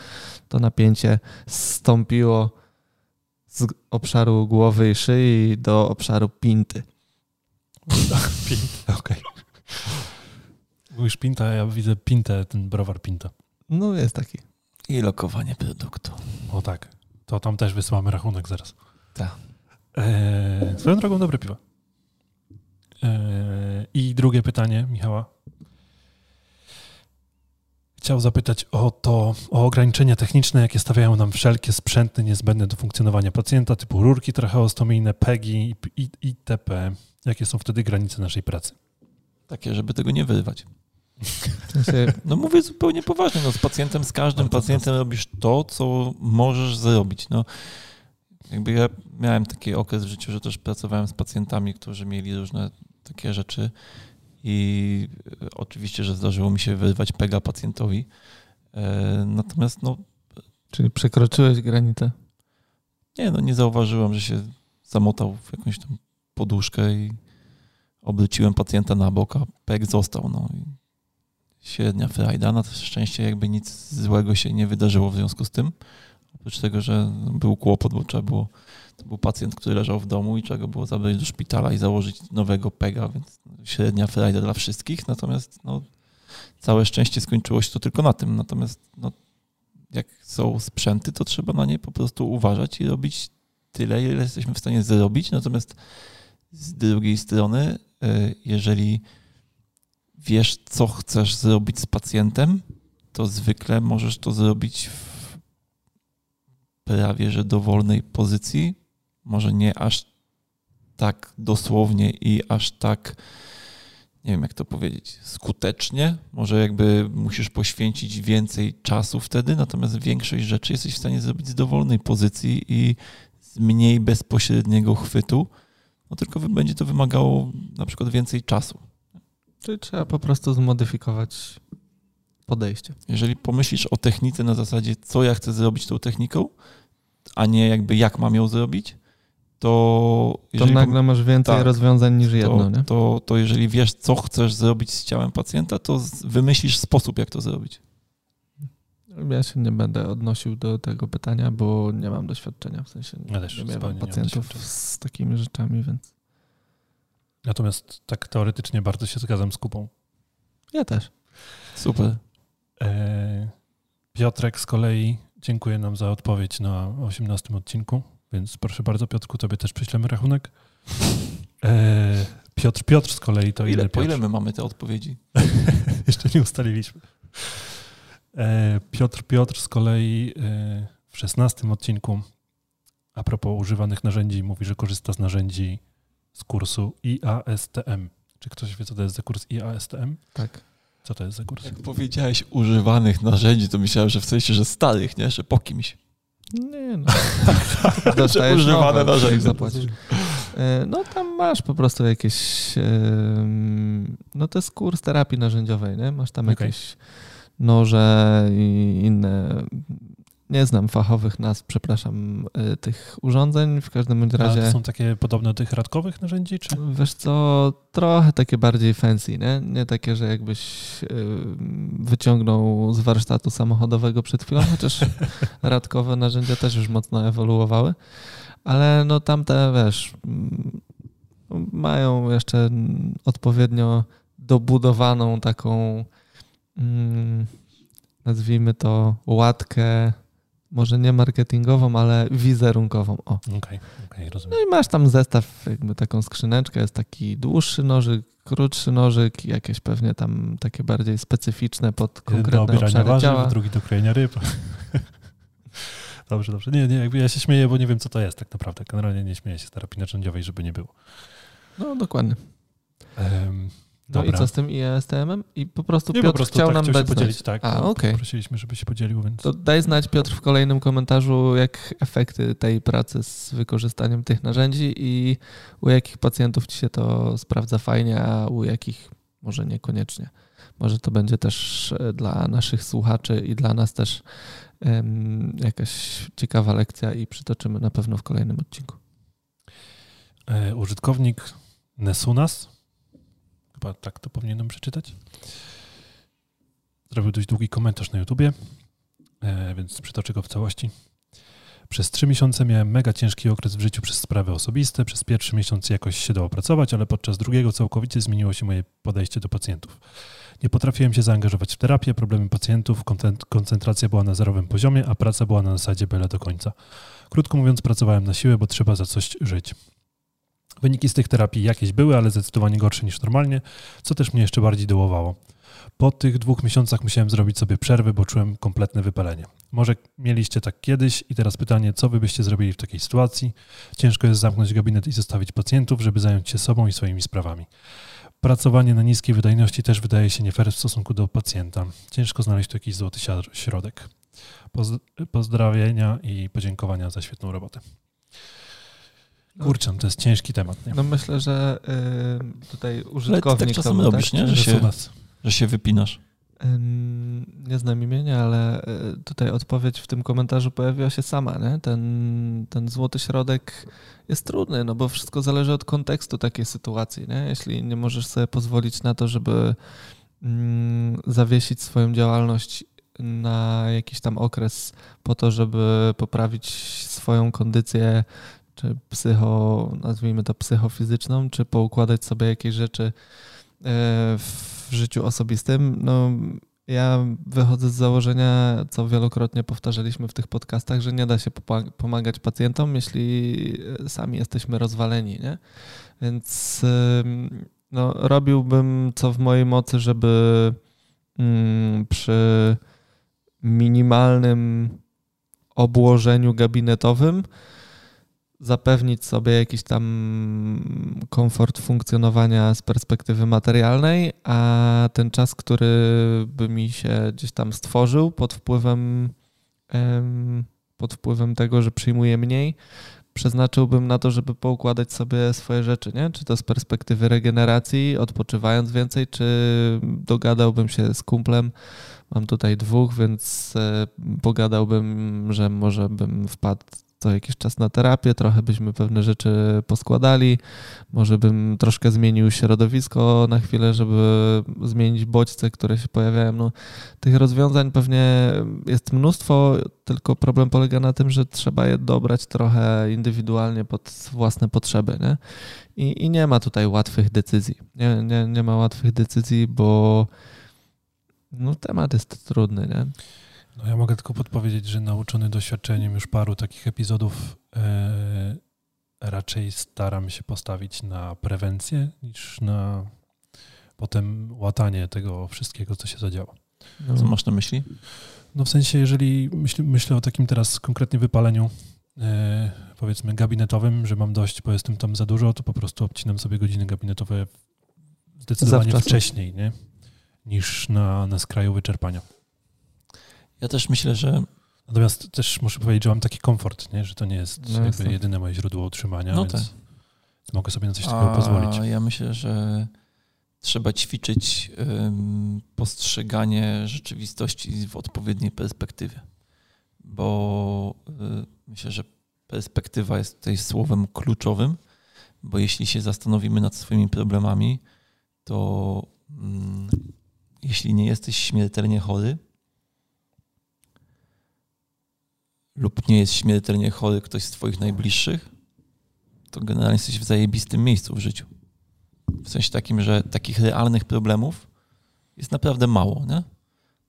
S2: to napięcie zstąpiło z obszaru głowy i szyi do obszaru pinty.
S1: Pinta, okej. Okay. Mówisz pinta, ja widzę pintę, ten browar pinta.
S2: No jest taki.
S3: I lokowanie produktu.
S1: O tak. To tam też wysyłamy rachunek zaraz.
S3: Tak.
S1: Eee, swoją drogą dobre piwo. Eee, I drugie pytanie Michała. Chciał zapytać o to, o ograniczenia techniczne, jakie stawiają nam wszelkie sprzęty niezbędne do funkcjonowania pacjenta, typu rurki tracheostomijne, PEGI itp. Jakie są wtedy granice naszej pracy?
S3: Takie, żeby tego nie wyrywać. No mówię zupełnie poważnie, no z pacjentem, z każdym pacjentem robisz to, co możesz zrobić. No, jakby ja miałem taki okres w życiu, że też pracowałem z pacjentami, którzy mieli różne takie rzeczy i oczywiście, że zdarzyło mi się wyrwać pega pacjentowi. E, natomiast no...
S2: Czyli przekroczyłeś granicę?
S3: Nie, no nie zauważyłem, że się zamotał w jakąś tam poduszkę i obróciłem pacjenta na bok, a peg został. No. Średnia frajda. Na szczęście jakby nic złego się nie wydarzyło w związku z tym. Oprócz tego, że był kłopot, bo trzeba było, to był pacjent, który leżał w domu i trzeba było zabrać do szpitala i założyć nowego pega, więc średnia frajda dla wszystkich. Natomiast no, całe szczęście skończyło się to tylko na tym. Natomiast no, jak są sprzęty, to trzeba na nie po prostu uważać i robić tyle, ile jesteśmy w stanie zrobić. Natomiast z drugiej strony, e, jeżeli wiesz, co chcesz zrobić z pacjentem, to zwykle możesz to zrobić w prawie że dowolnej pozycji. Może nie aż tak dosłownie i aż tak, nie wiem jak to powiedzieć, skutecznie. Może jakby musisz poświęcić więcej czasu wtedy, natomiast większość rzeczy jesteś w stanie zrobić z dowolnej pozycji i z mniej bezpośredniego chwytu no tylko będzie to wymagało na przykład więcej czasu.
S2: Czyli trzeba po prostu zmodyfikować podejście.
S3: Jeżeli pomyślisz o technice na zasadzie, co ja chcę zrobić tą techniką, a nie jakby jak mam ją zrobić, to...
S2: To nagle masz więcej tak, rozwiązań niż jedno,
S3: to,
S2: nie?
S3: To, to jeżeli wiesz, co chcesz zrobić z ciałem pacjenta, to wymyślisz sposób, jak to zrobić.
S2: Ja się nie będę odnosił do tego pytania, bo nie mam doświadczenia, w sensie nie, ja też nie miałem pacjentów z takimi rzeczami, więc...
S1: Natomiast tak teoretycznie bardzo się zgadzam z kupą.
S2: Ja też.
S3: Super.
S1: E, Piotrek z kolei dziękuję nam za odpowiedź na 18 odcinku, więc proszę bardzo Piotrku, tobie też przyślemy rachunek. E, Piotr Piotr z kolei to ile? ile
S3: po ile my mamy te odpowiedzi?
S1: Jeszcze nie ustaliliśmy. E, Piotr Piotr z kolei e, w szesnastym odcinku a propos używanych narzędzi mówi, że korzysta z narzędzi z kursu IASTM. Czy ktoś wie, co to jest za kurs IASTM?
S2: Tak.
S1: Co to jest za kurs?
S3: Jak powiedziałeś używanych narzędzi, to myślałem, że w sensie, że starych, nie? Że po kimś.
S2: Nie no.
S3: Dostajesz używane narzędzia.
S2: Zapłacisz. E, no tam masz po prostu jakieś... No to jest kurs terapii narzędziowej, nie? Masz tam okay. Noże i inne. Nie znam fachowych nazw, przepraszam, y, tych urządzeń. W każdym razie. A
S1: to są takie podobne do tych radkowych narzędzi? Czy?
S2: Wiesz co, trochę takie bardziej fancy, nie? Nie takie, że jakbyś y, wyciągnął z warsztatu samochodowego przed chwilą, chociaż radkowe narzędzia też już mocno ewoluowały. Ale no tamte, wiesz, mają jeszcze odpowiednio dobudowaną taką nazwijmy to łatkę, może nie marketingową, ale wizerunkową. O.
S1: Okay, okay,
S2: no i masz tam zestaw, jakby taką skrzyneczkę, jest taki dłuższy nożyk, krótszy nożyk, jakieś pewnie tam takie bardziej specyficzne pod konkretne
S1: Jeden do
S2: obszary
S1: warzyw,
S2: ciała.
S1: drugi do krojenia ryb. Dobrze, dobrze. Nie, nie, jakby ja się śmieję, bo nie wiem, co to jest tak naprawdę. Generalnie nie śmieję się z terapii narzędziowej, żeby nie było.
S2: No, dokładnie.
S1: Um,
S2: no
S1: dobra.
S2: i co z tym ISTM-em? I po prostu
S1: nie,
S2: Piotr
S1: po prostu
S2: chciał
S1: tak
S2: nam
S1: chciał się
S2: dać znać.
S1: podzielić, tak.
S2: A,
S1: no,
S2: okej.
S1: Prosiliśmy, żeby się podzielił, więc...
S2: To daj znać Piotr w kolejnym komentarzu, jak efekty tej pracy z wykorzystaniem tych narzędzi i u jakich pacjentów ci się to sprawdza fajnie, a u jakich może niekoniecznie. Może to będzie też e, dla naszych słuchaczy i dla nas też em, jakaś ciekawa lekcja i przytoczymy na pewno w kolejnym odcinku.
S1: E, użytkownik Nesunas, chyba tak to powinienem przeczytać, zrobił dość długi komentarz na YouTubie, e, więc przytoczę go w całości. Przez trzy miesiące miałem mega ciężki okres w życiu przez sprawy osobiste. Przez pierwszy miesiąc jakoś się dało pracować, ale podczas drugiego całkowicie zmieniło się moje podejście do pacjentów. Nie potrafiłem się zaangażować w terapię, problemy pacjentów, koncentracja była na zerowym poziomie, a praca była na zasadzie byle do końca. Krótko mówiąc, pracowałem na siłę, bo trzeba za coś żyć. Wyniki z tych terapii jakieś były, ale zdecydowanie gorsze niż normalnie, co też mnie jeszcze bardziej dołowało. Po tych dwóch miesiącach musiałem zrobić sobie przerwy, bo czułem kompletne wypalenie. Może mieliście tak kiedyś i teraz pytanie, co wy byście zrobili w takiej sytuacji? Ciężko jest zamknąć gabinet i zostawić pacjentów, żeby zająć się sobą i swoimi sprawami. Pracowanie na niskiej wydajności też wydaje się nie fair w stosunku do pacjenta. Ciężko znaleźć tu jakiś złoty środek. Poz- Pozdrowienia i podziękowania za świetną robotę. Kurczę, to jest ciężki temat, nie?
S2: No myślę, że y, tutaj
S3: Ale ty
S2: użytkownik...
S3: tak czasem
S2: to
S3: robisz,
S2: tak?
S3: nie?
S2: Czy-
S3: Że się, że się wypinasz.
S2: Nie znam imienia, ale y, tutaj odpowiedź w tym komentarzu pojawiła się sama. Nie? Ten, ten złoty środek jest trudny, no bo wszystko zależy od kontekstu takiej sytuacji. Nie? Jeśli nie możesz sobie pozwolić na to, żeby mm, zawiesić swoją działalność na jakiś tam okres po to, żeby poprawić swoją kondycję, czy psycho, nazwijmy to psychofizyczną, czy poukładać sobie jakieś rzeczy e, w życiu osobistym, no ja wychodzę z założenia, co wielokrotnie powtarzaliśmy w tych podcastach, że nie da się pomagać pacjentom, jeśli e, sami jesteśmy rozwaleni, nie? Więc no, robiłbym co w mojej mocy, żeby mm, przy minimalnym obłożeniu gabinetowym zapewnić sobie jakiś tam komfort funkcjonowania z perspektywy materialnej, a ten czas, który by mi się gdzieś tam stworzył pod wpływem, em, pod wpływem tego, że przyjmuję mniej, przeznaczyłbym na to, żeby poukładać sobie swoje rzeczy, nie? Czy to z perspektywy regeneracji, odpoczywając więcej, czy dogadałbym się z kumplem. Mam tutaj dwóch, więc e, pogadałbym, że może bym wpadł co jakiś czas na terapię, trochę byśmy pewne rzeczy poskładali, może bym troszkę zmienił środowisko na chwilę, żeby zmienić bodźce, które się pojawiają. No, tych rozwiązań pewnie jest mnóstwo, tylko problem polega na tym, że trzeba je dobrać trochę indywidualnie pod własne potrzeby. Nie? I, I nie ma tutaj łatwych decyzji. Nie, nie, nie ma łatwych decyzji, bo no, temat jest trudny. Nie?
S1: No ja mogę tylko podpowiedzieć, że nauczony doświadczeniem już paru takich epizodów e, raczej staram się postawić na prewencję niż na potem łatanie tego wszystkiego, co się zadziało.
S2: No.
S3: Co masz na myśli?
S1: No w sensie, jeżeli myśl, myślę o takim teraz konkretnie wypaleniu, e, powiedzmy gabinetowym, że mam dość, bo jestem tam za dużo, to po prostu obcinam sobie godziny gabinetowe zdecydowanie
S2: Zawczasu.
S1: wcześniej, nie? Niż na, na skraju wyczerpania.
S3: Ja też myślę, że
S1: Natomiast też muszę powiedzieć, że mam taki komfort, nie? że to nie jest
S2: No
S1: jakby jedyne moje źródło utrzymania,
S3: No
S1: więc
S3: tak.
S1: mogę sobie na coś takiego pozwolić.
S3: ja myślę, że trzeba ćwiczyć ym, postrzeganie rzeczywistości w odpowiedniej perspektywie. Bo y, myślę, że perspektywa jest tutaj słowem kluczowym, bo jeśli się zastanowimy nad swoimi problemami, to mm, jeśli nie jesteś śmiertelnie chory, lub nie jest śmiertelnie chory ktoś z Twoich najbliższych, to generalnie jesteś w zajebistym miejscu w życiu. W sensie takim, że takich realnych problemów jest naprawdę mało, nie?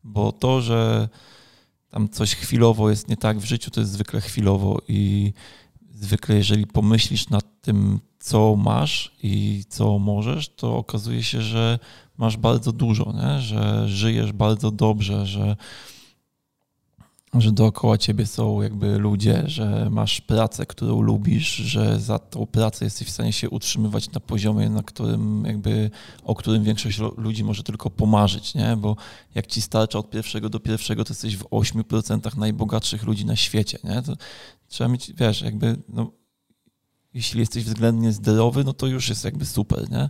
S3: Bo to, że tam coś chwilowo jest nie tak w życiu, to jest zwykle chwilowo i zwykle jeżeli pomyślisz nad tym, co masz i co możesz, to okazuje się, że masz bardzo dużo, nie? że żyjesz bardzo dobrze, że że dookoła ciebie są jakby ludzie, że masz pracę, którą lubisz, że za tą pracę jesteś w stanie się utrzymywać na poziomie, na którym jakby, o którym większość ludzi może tylko pomarzyć, nie? Bo jak ci starcza od pierwszego do pierwszego, to jesteś w 8% najbogatszych ludzi na świecie, nie? To trzeba mieć, wiesz, jakby, no, jeśli jesteś względnie zdrowy, no to już jest jakby super, nie?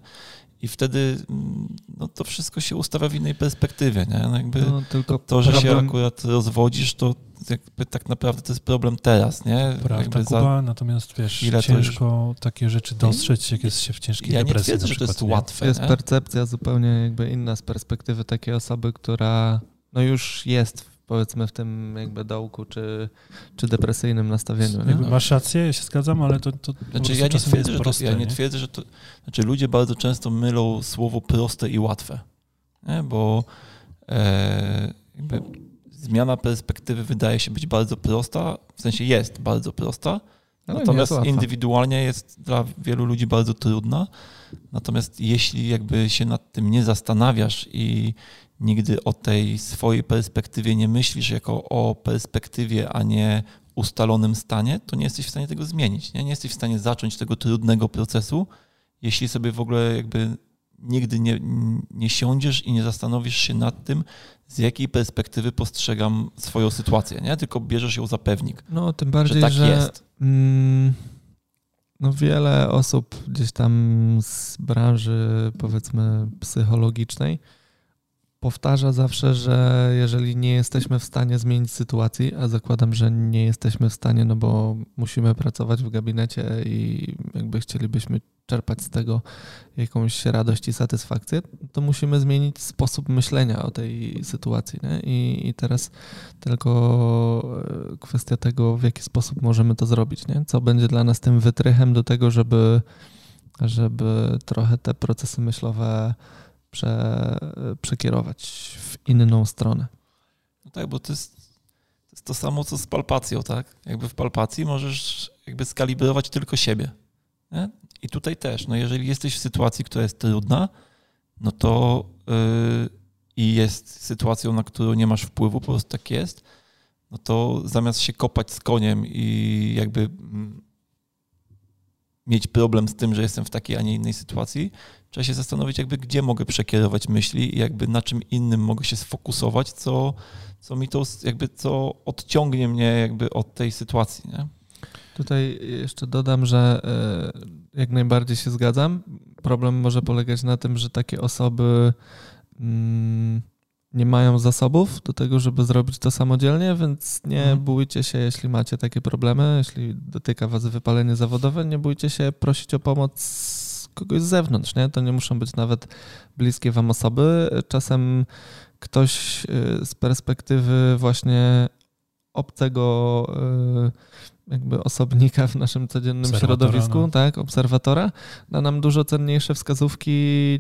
S3: I wtedy mm, no, to wszystko się ustawia w innej perspektywie. Nie? No jakby no, tylko to, że problem... się akurat rozwodzisz, to jakby tak naprawdę to jest problem teraz. Nie?
S1: Prawda, Kuba, za... natomiast wiesz, ile ciężko już... takie rzeczy dostrzec, jak jest się w ciężkiej
S3: ja
S1: depresji.
S3: Ja nie twierdzę, że to jest łatwe.
S2: Jest nie? percepcja zupełnie jakby inna z perspektywy takiej osoby, która no już jest powiedzmy w tym jakby dołku czy, czy depresyjnym nastawieniu. Nie?
S1: Masz rację, ja się zgadzam, ale to, to
S3: znaczy, ja nie twierdzę, że proste, to, ja nie, nie twierdzę, że to znaczy ludzie bardzo często mylą słowo proste i łatwe, nie? bo e, jakby zmiana perspektywy wydaje się być bardzo prosta, w sensie jest bardzo prosta, ale natomiast jest indywidualnie jest dla wielu ludzi bardzo trudna. Natomiast jeśli jakby się nad tym nie zastanawiasz i nigdy o tej swojej perspektywie nie myślisz jako o perspektywie, a nie ustalonym stanie, to nie jesteś w stanie tego zmienić. Nie, nie jesteś w stanie zacząć tego trudnego procesu, jeśli sobie w ogóle jakby nigdy nie, nie siądziesz i nie zastanowisz się nad tym, z jakiej perspektywy postrzegam swoją sytuację, nie? tylko bierzesz ją za pewnik.
S2: No, tym bardziej, że tak że, jest. Mm, no, wiele osób gdzieś tam z branży, powiedzmy, psychologicznej, powtarza zawsze, że jeżeli nie jesteśmy w stanie zmienić sytuacji, a zakładam, że nie jesteśmy w stanie, no bo musimy pracować w gabinecie i jakby chcielibyśmy czerpać z tego jakąś radość i satysfakcję, to musimy zmienić sposób myślenia o tej sytuacji. Nie? I, I teraz tylko e, kwestia tego, w jaki sposób możemy to zrobić. Nie? Co będzie dla nas tym wytrychem do tego, żeby, żeby trochę te procesy myślowe prze, przekierować w inną stronę.
S3: No tak, bo to jest, to jest to samo, co z palpacją, tak? Jakby w palpacji możesz jakby skalibrować tylko siebie. Nie? I tutaj też, no jeżeli jesteś w sytuacji, która jest trudna, no to yy, i jest sytuacją, na którą nie masz wpływu, po prostu tak jest, no to zamiast się kopać z koniem i jakby mm, mieć problem z tym, że jestem w takiej, a nie innej sytuacji, trzeba się zastanowić, jakby gdzie mogę przekierować myśli i jakby na czym innym mogę się sfokusować, co, co mi to jakby, co odciągnie mnie jakby od tej sytuacji, nie?
S2: Tutaj jeszcze dodam, że e, jak najbardziej się zgadzam. Problem może polegać na tym, że takie osoby mm, nie mają zasobów do tego, żeby zrobić to samodzielnie, więc nie mhm. bójcie się, jeśli macie takie problemy, jeśli dotyka Was wypalenie zawodowe, nie bójcie się prosić o pomoc kogoś z zewnątrz, nie? To nie muszą być nawet bliskie Wam osoby. Czasem ktoś y, z perspektywy właśnie obcego y, jakby osobnika w naszym codziennym środowisku, no. tak, obserwatora, da nam dużo cenniejsze wskazówki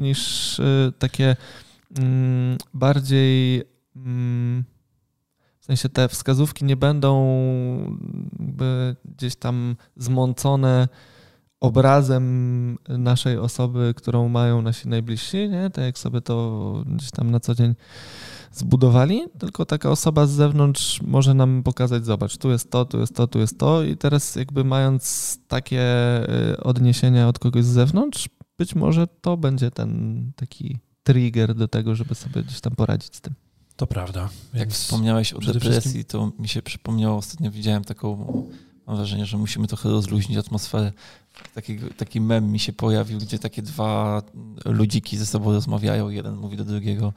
S2: niż y, takie mm, bardziej mm, w sensie te wskazówki nie będą gdzieś tam zmącone obrazem naszej osoby, którą mają nasi najbliżsi, nie? tak jak sobie to gdzieś tam na co dzień zbudowali, tylko taka osoba z zewnątrz może nam pokazać, zobacz, tu jest to, tu jest to, tu jest to i teraz jakby mając takie y, odniesienia od kogoś z zewnątrz, być może to będzie ten taki trigger do tego, żeby sobie gdzieś tam poradzić z tym.
S1: To prawda.
S3: Jak wspomniałeś o depresji, wszystkim... to mi się przypomniało, ostatnio widziałem taką, mam wrażenie, że musimy trochę rozluźnić atmosferę. Taki, taki mem mi się pojawił, gdzie takie dwa ludziki ze sobą rozmawiają, jeden mówi do drugiego,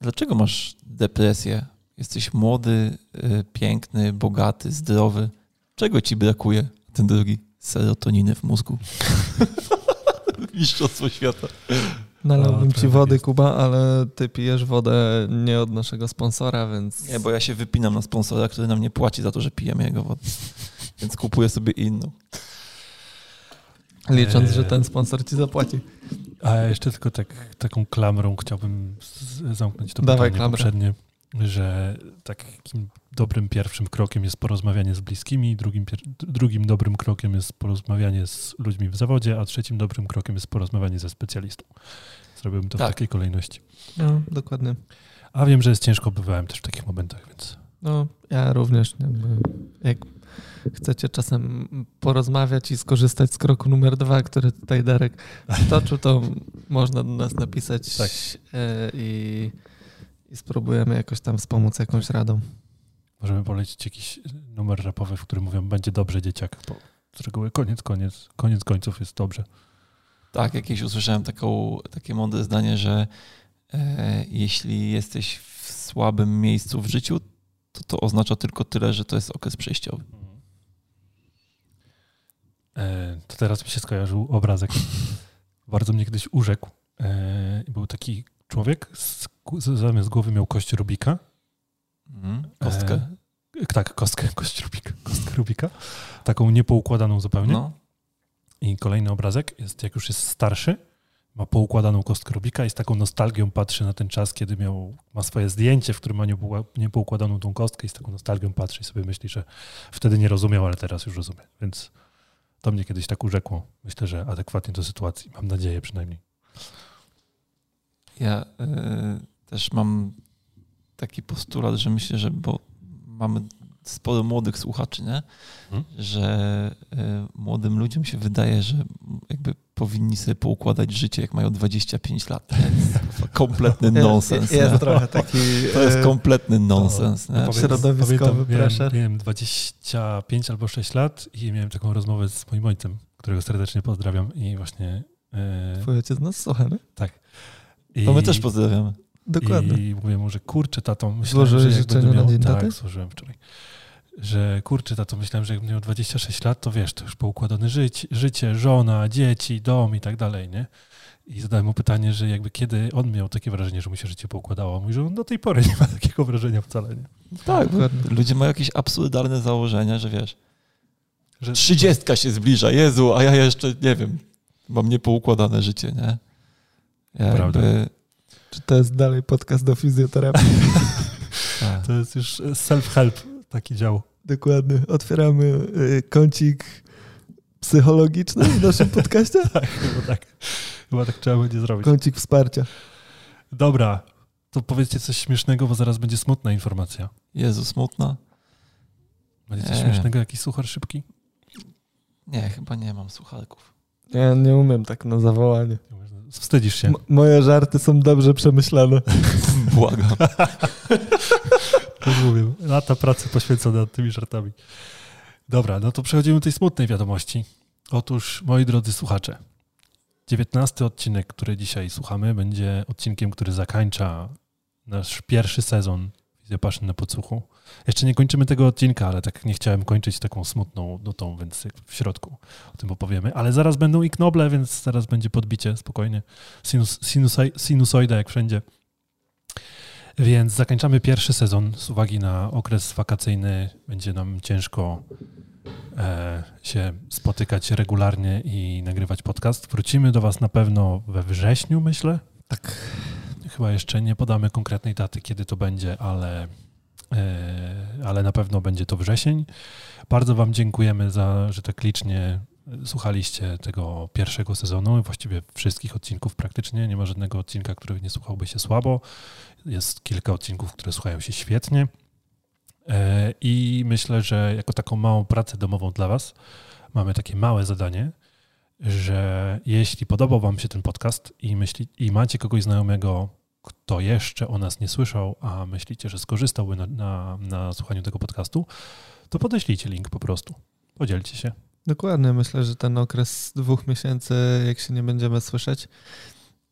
S3: dlaczego masz depresję? Jesteś młody, y, piękny, bogaty, zdrowy. Czego ci brakuje? Ten drugi, serotoniny w mózgu. Mistrzostwo świata.
S2: Nalałbym ci wody, jest. Kuba, ale ty pijesz wodę nie od naszego sponsora, więc...
S3: Nie, bo ja się wypinam na sponsora, który nam nie płaci za to, że pijemy jego wodę. Więc kupuję sobie inną.
S2: Licząc, że ten sponsor ci zapłaci.
S1: A ja jeszcze tylko tak, taką klamrą chciałbym zamknąć to Dawaj pytanie klamrę. poprzednie, że takim dobrym pierwszym krokiem jest porozmawianie z bliskimi, drugim, drugim dobrym krokiem jest porozmawianie z ludźmi w zawodzie, a trzecim dobrym krokiem jest porozmawianie ze specjalistą. Zrobiłbym to tak. w takiej kolejności.
S2: No, dokładnie.
S1: A wiem, że jest ciężko, bywałem też w takich momentach, więc...
S2: No, ja również. Jak chcecie czasem porozmawiać i skorzystać z kroku numer dwa, który tutaj Darek stoczył, to można do nas napisać
S1: Tak.
S2: e, i, i spróbujemy jakoś tam wspomóc jakąś radą.
S1: Możemy polecić jakiś numer rapowy, w którym mówią, będzie dobrze dzieciak, bo z reguły koniec, koniec, koniec końców jest dobrze.
S3: Tak, jakieś usłyszałem taką, takie mądre zdanie, że e, jeśli jesteś w słabym miejscu w życiu, to to oznacza tylko tyle, że to jest okres przejściowy.
S1: E, to teraz mi się skojarzył obrazek. Bardzo mnie kiedyś urzekł. E, był taki człowiek, z, zamiast głowy miał kość Rubika.
S3: Mhm. Kostkę.
S1: E, tak, kostkę, kość Rubika, kostkę Rubika. Taką niepoukładaną zupełnie.
S3: No.
S1: I kolejny obrazek jest, jak już jest starszy, ma poukładaną kostkę Rubika i z taką nostalgią patrzy na ten czas, kiedy miał, ma swoje zdjęcie, w którym ma niepoukła- niepoukładaną tą kostkę i z taką nostalgią patrzy i sobie myśli, że wtedy nie rozumiał, ale teraz już rozumie. Więc to mnie kiedyś tak urzekło. Myślę, że adekwatnie do sytuacji. Mam nadzieję przynajmniej.
S3: Ja y, też mam taki postulat, że myślę, że bo mamy sporo młodych słuchaczy, nie?
S1: Mhm.
S3: że y, młodym ludziom się wydaje, że jakby powinni sobie poukładać życie, jak mają 25 lat. To jest kompletny nonsens.
S2: Jest, jest trochę taki
S3: To jest
S2: e,
S3: kompletny nonsens.
S1: To-
S3: nie?
S2: Środowiskowy
S1: pamiętam, miałem,
S2: pressure.
S1: miałem 25 albo 6 lat i miałem taką rozmowę z moim ojcem, którego serdecznie pozdrawiam i właśnie... e,
S2: Twój ojciec nas słucha, nie?
S1: i,
S3: To my też pozdrawiamy.
S2: Dokładnie.
S1: I mówię mu, że kurczę, tato, myślałem,
S2: Złożyłeś
S1: że jak
S2: życzenia
S1: będę
S2: na
S1: miał...
S2: dzień
S1: tak, złożyłem wczoraj. Że kurczę, tato, myślałem, że jak będę miał 26 lat, to wiesz, to już poukładane życie, życie, żona, dzieci, dom i tak dalej, nie? I zadałem mu pytanie, że jakby kiedy on miał takie wrażenie, że mu się życie poukładało. Mówi, że on do tej pory nie ma takiego wrażenia wcale, nie?
S3: Tak, bo ludzie mają jakieś absurdalne założenia, że wiesz,
S1: Że,
S3: trzydziestka się zbliża, Jezu, a ja jeszcze, nie wiem, mam niepoukładane życie, nie?
S1: Prawda.
S2: Czy to jest dalej podcast do fizjoterapii?
S3: tak.
S1: To jest już self-help taki dział.
S2: Dokładnie. Otwieramy y, kącik psychologiczny w naszym podcaście.
S1: Tak, chyba tak. Chyba tak trzeba będzie zrobić.
S2: Kącik wsparcia.
S1: Dobra, to powiedzcie coś śmiesznego, bo zaraz będzie smutna informacja.
S3: Jezu, smutna?
S1: Będzie coś
S3: Nie.
S1: śmiesznego, jakiś suchar szybki?
S3: Nie, chyba nie mam słuchalków.
S2: Ja nie umiem tak na zawołanie.
S1: Wstydzisz się.
S2: M- moje żarty są dobrze przemyślane.
S3: Błagam.
S1: Mówię. Lata pracy poświęcone nad tymi żartami. Dobra, no to przechodzimy do tej smutnej wiadomości. Otóż, moi drodzy słuchacze, 19 odcinek, który dzisiaj słuchamy, będzie odcinkiem, który zakończa nasz pierwszy sezon Wizja Passion na podsłuchu. Jeszcze nie kończymy tego odcinka, ale tak nie chciałem kończyć taką smutną nutą, więc w środku o tym opowiemy. Ale zaraz będą i knoble, więc zaraz będzie podbicie, spokojnie. Sinus, sinusoi, sinusoida jak wszędzie. Więc zakończamy pierwszy sezon. Z uwagi na okres wakacyjny będzie nam ciężko e, się spotykać regularnie i nagrywać podcast. Wrócimy do Was na pewno we wrześniu, myślę.
S2: Tak.
S1: Chyba jeszcze nie podamy konkretnej daty, kiedy to będzie, ale, e, ale na pewno będzie to wrzesień. Bardzo Wam dziękujemy za, że tak licznie słuchaliście tego pierwszego sezonu, właściwie wszystkich odcinków praktycznie. Nie ma żadnego odcinka, który nie słuchałby się słabo. Jest kilka odcinków, które słuchają się świetnie. E, I myślę, że jako taką małą pracę domową dla Was mamy takie małe zadanie, że jeśli podobał Wam się ten podcast i, myśli, i macie kogoś znajomego, kto jeszcze o nas nie słyszał, a myślicie, że skorzystałby na, na, na słuchaniu tego podcastu, to podeślijcie link po prostu. Podzielcie się.
S2: Dokładnie. Myślę, że ten okres dwóch miesięcy, jak się nie będziemy słyszeć,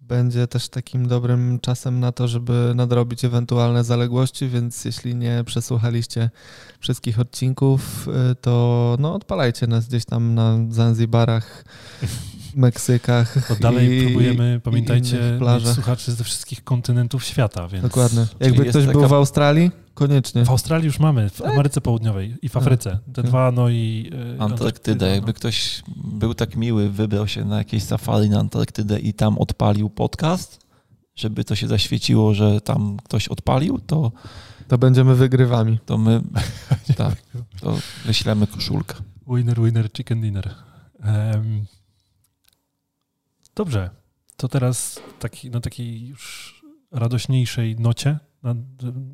S2: będzie też takim dobrym czasem na to, żeby nadrobić ewentualne zaległości, więc jeśli nie przesłuchaliście wszystkich odcinków, y, to no, odpalajcie nas gdzieś tam na Zanzibarach, Meksykach.
S1: Dalej
S2: i,
S1: próbujemy, pamiętajcie, słuchaczy ze wszystkich kontynentów świata, więc
S2: Dokładnie. Jakby ktoś był
S3: taka-
S2: w Australii, koniecznie.
S1: w Australii już mamy, w
S2: Tak?
S1: Ameryce Południowej i w Afryce. Te
S2: tak.
S1: dwa, no i e,
S3: Antarktyda. Jakby
S1: no.
S3: ktoś był tak miły, wybrał się na jakieś safari na Antarktydę i tam odpalił podcast, żeby to się zaświeciło, że tam ktoś odpalił, to,
S2: To będziemy wygrywami.
S3: to my tak, to wyślemy koszulkę.
S1: Winner, winner, chicken dinner. Em, dobrze, to teraz taki, na takiej już radośniejszej nocie na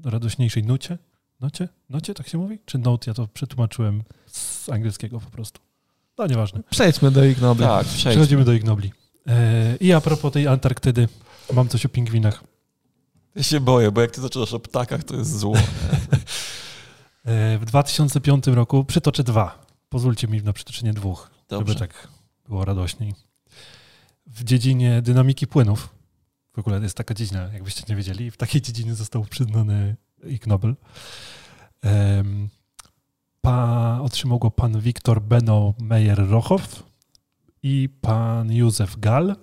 S1: radośniejszej nucie. Nocie? Nocie, tak się mówi? Czy note? Ja to przetłumaczyłem z angielskiego po prostu. No, nieważne.
S2: Przejdźmy do Ignobli.
S3: Tak, przejdźmy.
S1: Przechodzimy do Ignobli. E, I a propos tej Antarktydy, mam coś o pingwinach.
S3: Ja się boję, bo jak ty zaczynasz o ptakach, to jest zło.
S1: E, w 2005 roku przytoczę dwa. Pozwólcie mi na przytoczenie dwóch,
S3: Dobrze.
S1: żeby tak było radośniej. W dziedzinie dynamiki płynów, w ogóle jest taka dziedzina, jakbyście nie wiedzieli, w takiej dziedzinie został przyznany Ig Nobel. Em, Pa, otrzymał go pan Wiktor Beno Meyer-Rochow i pan Józef Gall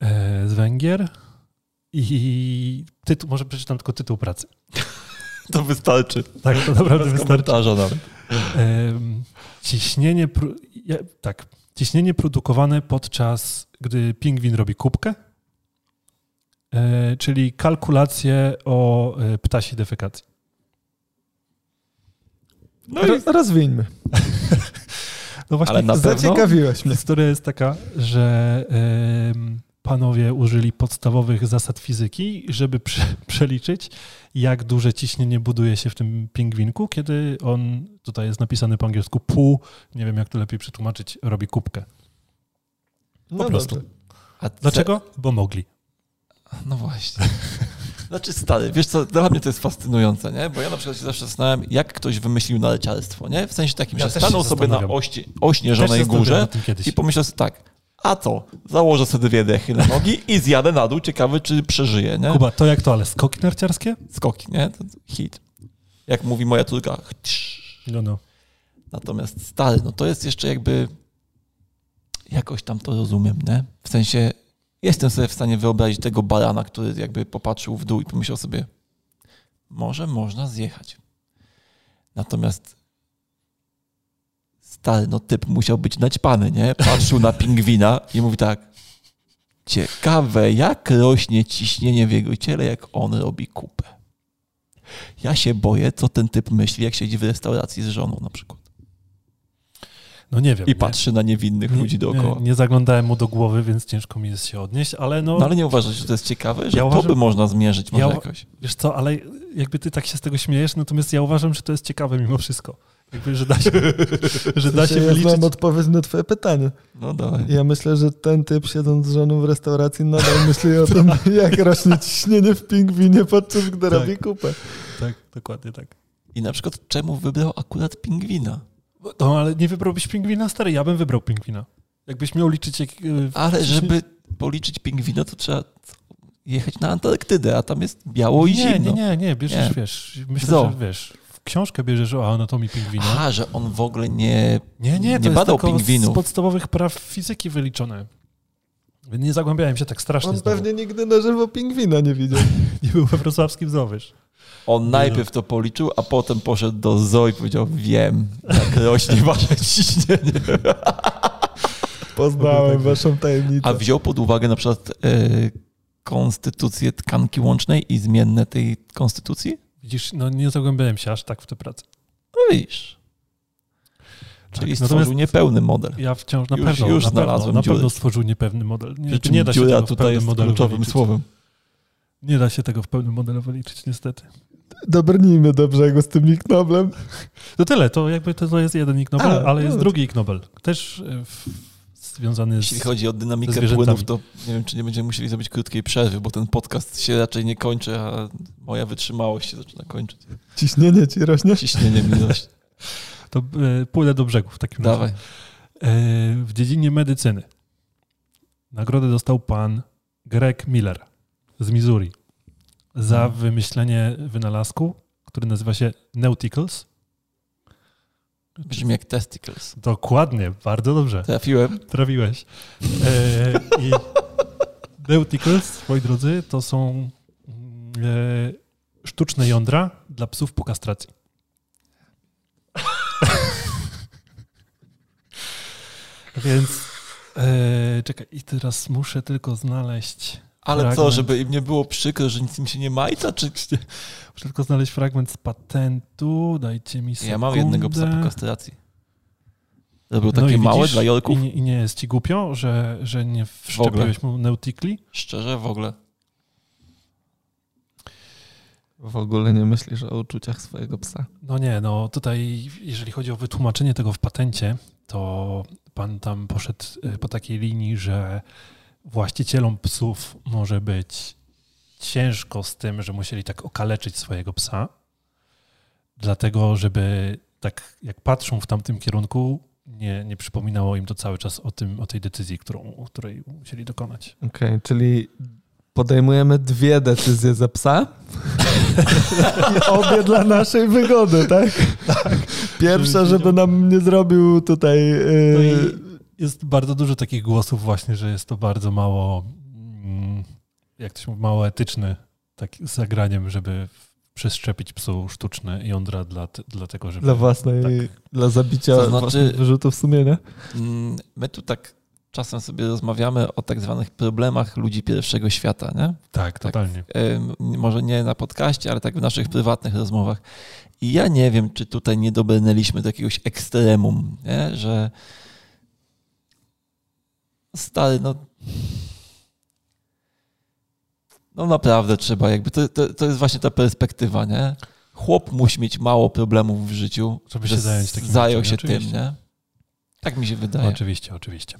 S1: e, z Węgier. I tytuł, może przeczytam tylko tytuł pracy.
S3: To wystarczy.
S1: Tak, to naprawdę wystarczy.
S3: nawet.
S1: Ciśnienie, ja, tak, ciśnienie produkowane podczas, gdy pingwin robi kubkę, e, czyli kalkulacje o e, ptasiej defekacji.
S3: No i
S2: Ro- Rozwińmy.
S1: No właśnie,
S3: Ale na pewno?
S2: Zaciekawiłeś mnie.
S1: historia jest taka, że em, panowie użyli podstawowych zasad fizyki, żeby prze, przeliczyć, jak duże ciśnienie buduje się w tym pingwinku, kiedy on, tutaj jest napisane po angielsku, pół, nie wiem jak to lepiej przetłumaczyć, robi kubkę.
S2: No
S1: prostu.
S2: dobrze.
S3: A
S1: Dlaczego? Bo mogli.
S3: No właśnie. Znaczy stary, wiesz co, dla mnie to jest fascynujące, nie? Bo ja na przykład się zawsze zastanawiam, jak ktoś wymyślił naleciarstwo, nie? W sensie takim,
S1: Ja
S3: że stanął sobie na ości, ośnieżonej górze i pomyślał sobie tak, a co, założę sobie dwie dechy na nogi i zjadę na dół, ciekawy czy przeżyję, nie?
S1: Kuba, to jak to, ale skoki narciarskie?
S3: Skoki, nie? To hit. Jak mówi moja córka,
S1: No, no.
S3: Natomiast stary, no to jest jeszcze jakby jakoś tam to rozumiem, nie? W sensie jestem sobie w stanie wyobrazić tego barana, który jakby popatrzył w dół i pomyślał sobie, może można zjechać. Natomiast stary, no typ musiał być naćpany, nie? Patrzył na pingwina i mówi tak, ciekawe jak rośnie ciśnienie w jego ciele, jak on robi kupę. Ja się boję, co ten typ myśli, jak siedzi w restauracji z żoną na przykład.
S1: no nie wiem.
S3: I
S1: nie?
S3: patrzy na niewinnych
S1: Nie,
S3: ludzi dookoła.
S1: Nie, nie zaglądałem mu do głowy, więc ciężko mi jest się odnieść, ale no,
S3: No ale nie uważasz, że to jest ciekawe, że
S1: Ja
S3: to
S1: uważam-
S3: by można zmierzyć może
S1: Ja-
S3: jakoś.
S1: wiesz co, ale jakby ty tak się z tego śmiejesz, natomiast ja uważam, że to jest ciekawe mimo wszystko. Jakby, że da się, że da się
S2: ja
S1: wyliczyć.
S2: znam odpowiedź na twoje pytanie.
S3: No dawaj.
S2: Ja myślę, że ten typ siedząc z żoną w restauracji nadal myśli o tym, jak rośnie ciśnienie w pingwinie podczas gdy
S1: Tak.
S2: robi kupę.
S1: Tak, dokładnie tak.
S3: I na przykład czemu wybrał akurat pingwina?
S1: No ale nie wybrałbyś pingwina, stary, ja bym wybrał pingwina. Jakbyś miał liczyć jak... y,
S3: Ale żeby policzyć pingwina, to trzeba jechać na Antarktydę, a tam jest biało i
S1: nie,
S3: zimno.
S1: nie, nie, nie, bierzesz,
S3: Nie.
S1: wiesz, myślę,
S3: Zo.
S1: że wiesz, książkę bierzesz o anatomii pingwina.
S3: Aha, że on w ogóle nie...
S1: Nie, nie, to
S3: Nie
S1: jest
S3: badał pingwinów.
S1: z podstawowych praw fizyki wyliczone. Nie zagłębiałem się tak strasznie
S2: On
S1: znowu.
S2: pewnie nigdy na żywo pingwina nie widział.
S1: Nie był we wrocławskim wiesz.
S3: On najpierw to policzył, a potem poszedł do zoo i powiedział, wiem, jak rośnie wasze ciśnienie.
S2: Poznałem waszą tajemnicę.
S3: A wziął pod uwagę na przykład e, konstytucję tkanki łącznej i zmienne tej konstytucji?
S1: Widzisz, no nie zagłębiałem się aż tak w tę pracę.
S3: No widzisz. Czyli
S1: Tak,
S3: stworzył niepełny model.
S1: Ja wciąż na
S3: Już-
S1: pewno,
S3: już
S1: na pewno,
S3: znalazłem
S1: na
S3: dziurę.
S1: pewno stworzył niepewny model. Nie, nie da się tego w pełnym modelu
S3: kluczowym
S1: wyliczyć.
S3: słowem.
S1: Nie da się tego w pełnym modelu wyliczyć, niestety.
S2: Dobrnijmy do brzegu z tym Ig Noblem.
S1: To tyle, to jakby to, to jest jeden Ig Nobel,
S2: A,
S1: ale jest
S2: no.
S1: drugi Ig Nobel. Też e, w, związany
S3: Jeśli
S1: z...
S3: chodzi o dynamikę płynów, to nie wiem, czy nie będziemy musieli zrobić krótkiej przerwy, bo ten podcast się raczej nie kończy, a moja wytrzymałość się zaczyna kończyć.
S2: Ciśnienie ci rośnie?
S3: Ciśnienie mi rośnie.
S1: To e, pójdę do brzegu w takim razie.
S3: Dawaj.
S1: E, w dziedzinie medycyny nagrodę dostał pan Greg Miller z Missouri za
S3: Mhm.
S1: wymyślenie wynalazku, który nazywa się Nauticals.
S3: Brzmi jak testicles.
S1: Dokładnie, bardzo dobrze.
S3: Trafiłem.
S1: Trafiłeś. E, I moi drodzy, to są mm, e, sztuczne jądra dla psów po kastracji. Więc e, czekaj, i teraz muszę tylko znaleźć.
S3: Ale co,
S1: fragment.
S3: żeby im nie było przykro, że nic im się nie majta, czy...
S1: Muszę tylko znaleźć fragment z patentu. Dajcie mi sekundę.
S3: Ja mam jednego psa po kastracji. Zrobił
S1: No
S3: takie
S1: i
S3: małe
S1: widzisz,
S3: dla
S1: I
S3: Jorków?
S1: nie, I nie jest ci głupio, że, że nie wszczepiłeś mu Nauticli?
S3: Szczerze, w ogóle.
S2: W ogóle nie myślisz o uczuciach swojego psa.
S1: No nie, no tutaj jeżeli chodzi o wytłumaczenie tego w patencie, to pan tam poszedł y, po takiej linii, że właścicielom psów może być ciężko z tym, że musieli tak okaleczyć swojego psa, dlatego żeby tak jak patrzą w tamtym kierunku, nie, nie przypominało im to cały czas o, tym, o tej decyzji, którą, której musieli dokonać.
S2: Okej, okay, czyli podejmujemy dwie decyzje za psa. Obie dla naszej wygody, tak? tak. Pierwsza, żeby nam nie zrobił tutaj. Yy...
S1: jest bardzo dużo takich głosów, właśnie, że jest to bardzo mało, mm, jak to się mówi, mało etyczny tak, zagraniem, żeby przeszczepić psu sztuczne jądra dla, dla tego, żeby...
S2: Dla własnej, tak. dla zabicia to znaczy, wyrzutów sumienia?
S3: Mm, my tu tak czasem sobie rozmawiamy o tak zwanych problemach ludzi pierwszego świata, nie?
S1: Tak, tak totalnie. Tak,
S3: może nie na podcaście, ale tak w naszych prywatnych rozmowach. I ja nie wiem, czy tutaj nie dobrnęliśmy do jakiegoś ekstremum, nie? że stary, no no naprawdę trzeba, jakby to, to, to jest właśnie ta perspektywa, nie? Chłop musi mieć mało problemów w życiu,
S1: żeby się zająć takim
S3: zajął się oczywiście. tym, nie? Tak mi się wydaje.
S1: Oczywiście, oczywiście.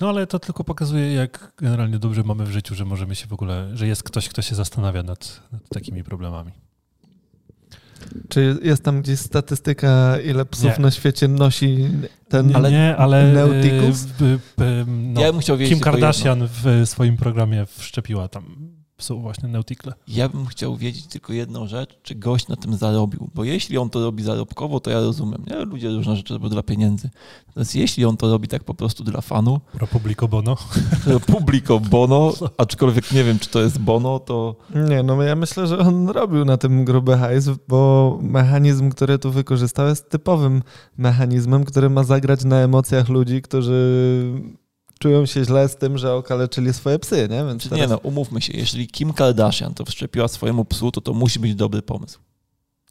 S1: No ale to tylko pokazuje, jak generalnie dobrze mamy w życiu, że możemy się w ogóle, że jest ktoś, kto się zastanawia nad, nad takimi problemami.
S2: Czy jest tam gdzieś statystyka, ile psów nie. na świecie nosi ten
S1: ale, nie, ale
S2: Neuticus?
S1: no, ja bym chciał wiedzieć Kim Kardashian w swoim programie wszczepiła tam są właśnie Nauticle.
S3: Ja bym chciał wiedzieć tylko jedną rzecz, czy gość na tym zarobił, bo jeśli on to robi zarobkowo, to ja rozumiem, nie? Ludzie różne rzeczy robią dla pieniędzy. Natomiast jeśli on to robi tak po prostu dla fanu...
S1: Pro publico bono.
S3: Pro publico bono, aczkolwiek nie wiem, czy to jest bono, to...
S2: Nie, no ja myślę, że on robił na tym gruby hajs, bo mechanizm, który tu wykorzystał jest typowym mechanizmem, który ma zagrać na emocjach ludzi, którzy czują się źle z tym, że okaleczyli swoje psy, nie?
S3: Więc teraz... Nie no, umówmy się, jeżeli Kim Kardashian to wszczepiła swojemu psu, to to musi być dobry pomysł.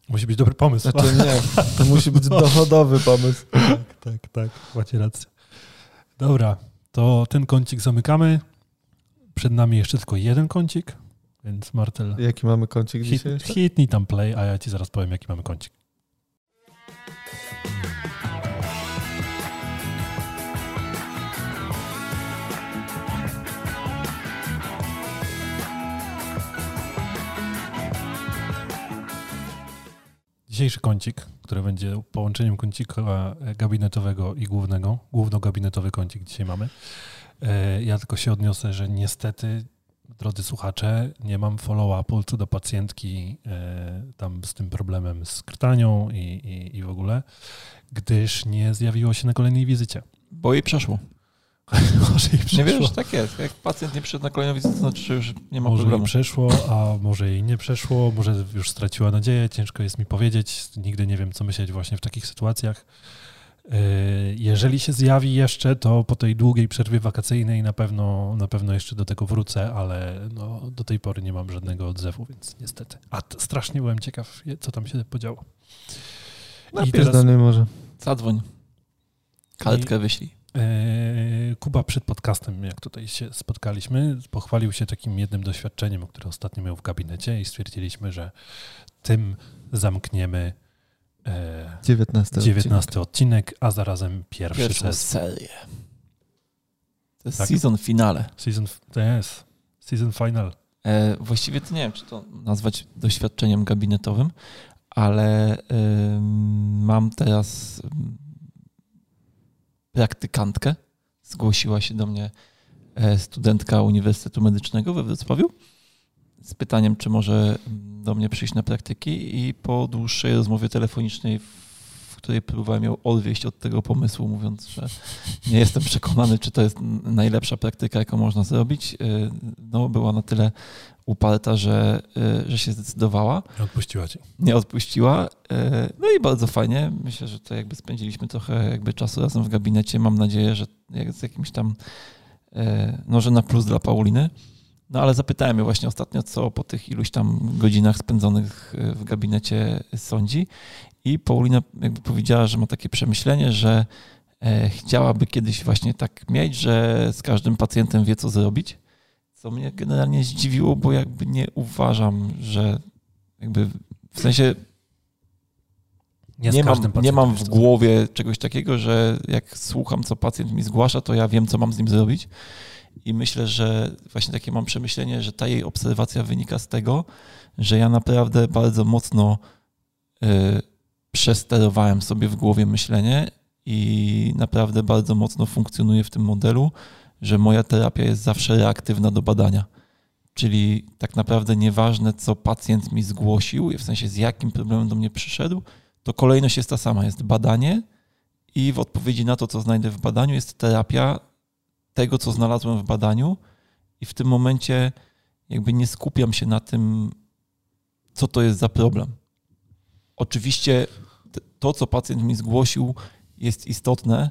S1: Musi być dobry pomysł.
S2: Znaczy nie, to musi być dochodowy pomysł.
S1: Tak, tak, tak, macie rację. Dobra, to ten kącik zamykamy. Przed nami jeszcze tylko jeden kącik, więc Martel...
S2: Jaki mamy kącik hit, dzisiaj?
S1: Hitnij tam play, a ja ci zaraz powiem, jaki mamy kącik. Dzisiejszy kącik, który będzie połączeniem kącika gabinetowego i głównego, główno-gabinetowy kącik dzisiaj mamy. E, ja tylko się odniosę, że niestety, drodzy słuchacze, nie mam follow-upu co do pacjentki e, tam z tym problemem z krtanią i, i, i w ogóle, gdyż nie zjawiło się na kolejnej wizycie.
S3: Bo jej przeszło. może jej Nie wiesz, tak jest. Jak pacjent nie przyszedł na kolejną wizytę, to znaczy, że już nie ma
S1: może
S3: problemu.
S1: Może przeszło, a może jej nie przeszło, może już straciła nadzieję, ciężko jest mi powiedzieć. Nigdy nie wiem, co myśleć właśnie w takich sytuacjach. Yy, jeżeli się zjawi jeszcze, to po tej długiej przerwie wakacyjnej na pewno, na pewno jeszcze do tego wrócę, ale no, do tej pory nie mam żadnego odzewu, więc niestety. A strasznie byłem ciekaw, co tam się podziało.
S2: I teraz... nie może.
S3: Zadzwoń. Kaletkę I... wyślij.
S1: E, Kuba przed podcastem, jak tutaj się spotkaliśmy, pochwalił się takim jednym doświadczeniem, które ostatnio miał w gabinecie i stwierdziliśmy, że tym zamkniemy
S2: 19,
S1: 19 odcinek. odcinek, a zarazem pierwszy Pierwszą
S3: serię. To jest tak? season finale.
S1: Season, to jest. Season final.
S3: E, właściwie to nie wiem, czy to nazwać doświadczeniem gabinetowym, ale y, mam teraz praktykantkę. Zgłosiła się do mnie e, studentka Uniwersytetu Medycznego we Wrocławiu z pytaniem, czy może do mnie przyjść na praktyki i po dłuższej rozmowie telefonicznej, w której próbowałem ją odwieść od tego pomysłu, mówiąc, że nie jestem przekonany, czy to jest najlepsza praktyka, jaką można zrobić, e, no była na tyle uparta, że, e, że się zdecydowała.
S1: Nie odpuściła cię.
S3: Nie odpuściła. E, no i bardzo fajnie. Myślę, że to jakby spędziliśmy trochę jakby czasu razem w gabinecie. Mam nadzieję, że z jakimś tam, e, no że na plus dla Pauliny. No ale zapytałem ją właśnie ostatnio, co po tych iluś tam godzinach spędzonych w gabinecie sądzi. I Paulina jakby powiedziała, że ma takie przemyślenie, że chciałaby kiedyś właśnie tak mieć, że z każdym pacjentem wie, co zrobić co mnie generalnie zdziwiło, bo jakby nie uważam, że Jakby w sensie
S1: Nie,
S3: nie, mam, nie mam w głowie czegoś takiego, że jak słucham, co pacjent mi zgłasza, to ja wiem, co mam z nim zrobić. I myślę, że właśnie takie mam przemyślenie, że ta jej obserwacja wynika z tego, że ja naprawdę bardzo mocno y, przesterowałem sobie w głowie myślenie i naprawdę bardzo mocno funkcjonuję w tym modelu, że moja terapia jest zawsze reaktywna do badania. Czyli tak naprawdę nieważne, co pacjent mi zgłosił, w sensie z jakim problemem do mnie przyszedł, to kolejność jest ta sama. Jest badanie i w odpowiedzi na to, co znajdę w badaniu, jest terapia tego, co znalazłem w badaniu i w tym momencie jakby nie skupiam się na tym, co to jest za problem. Oczywiście to, co pacjent mi zgłosił, jest istotne,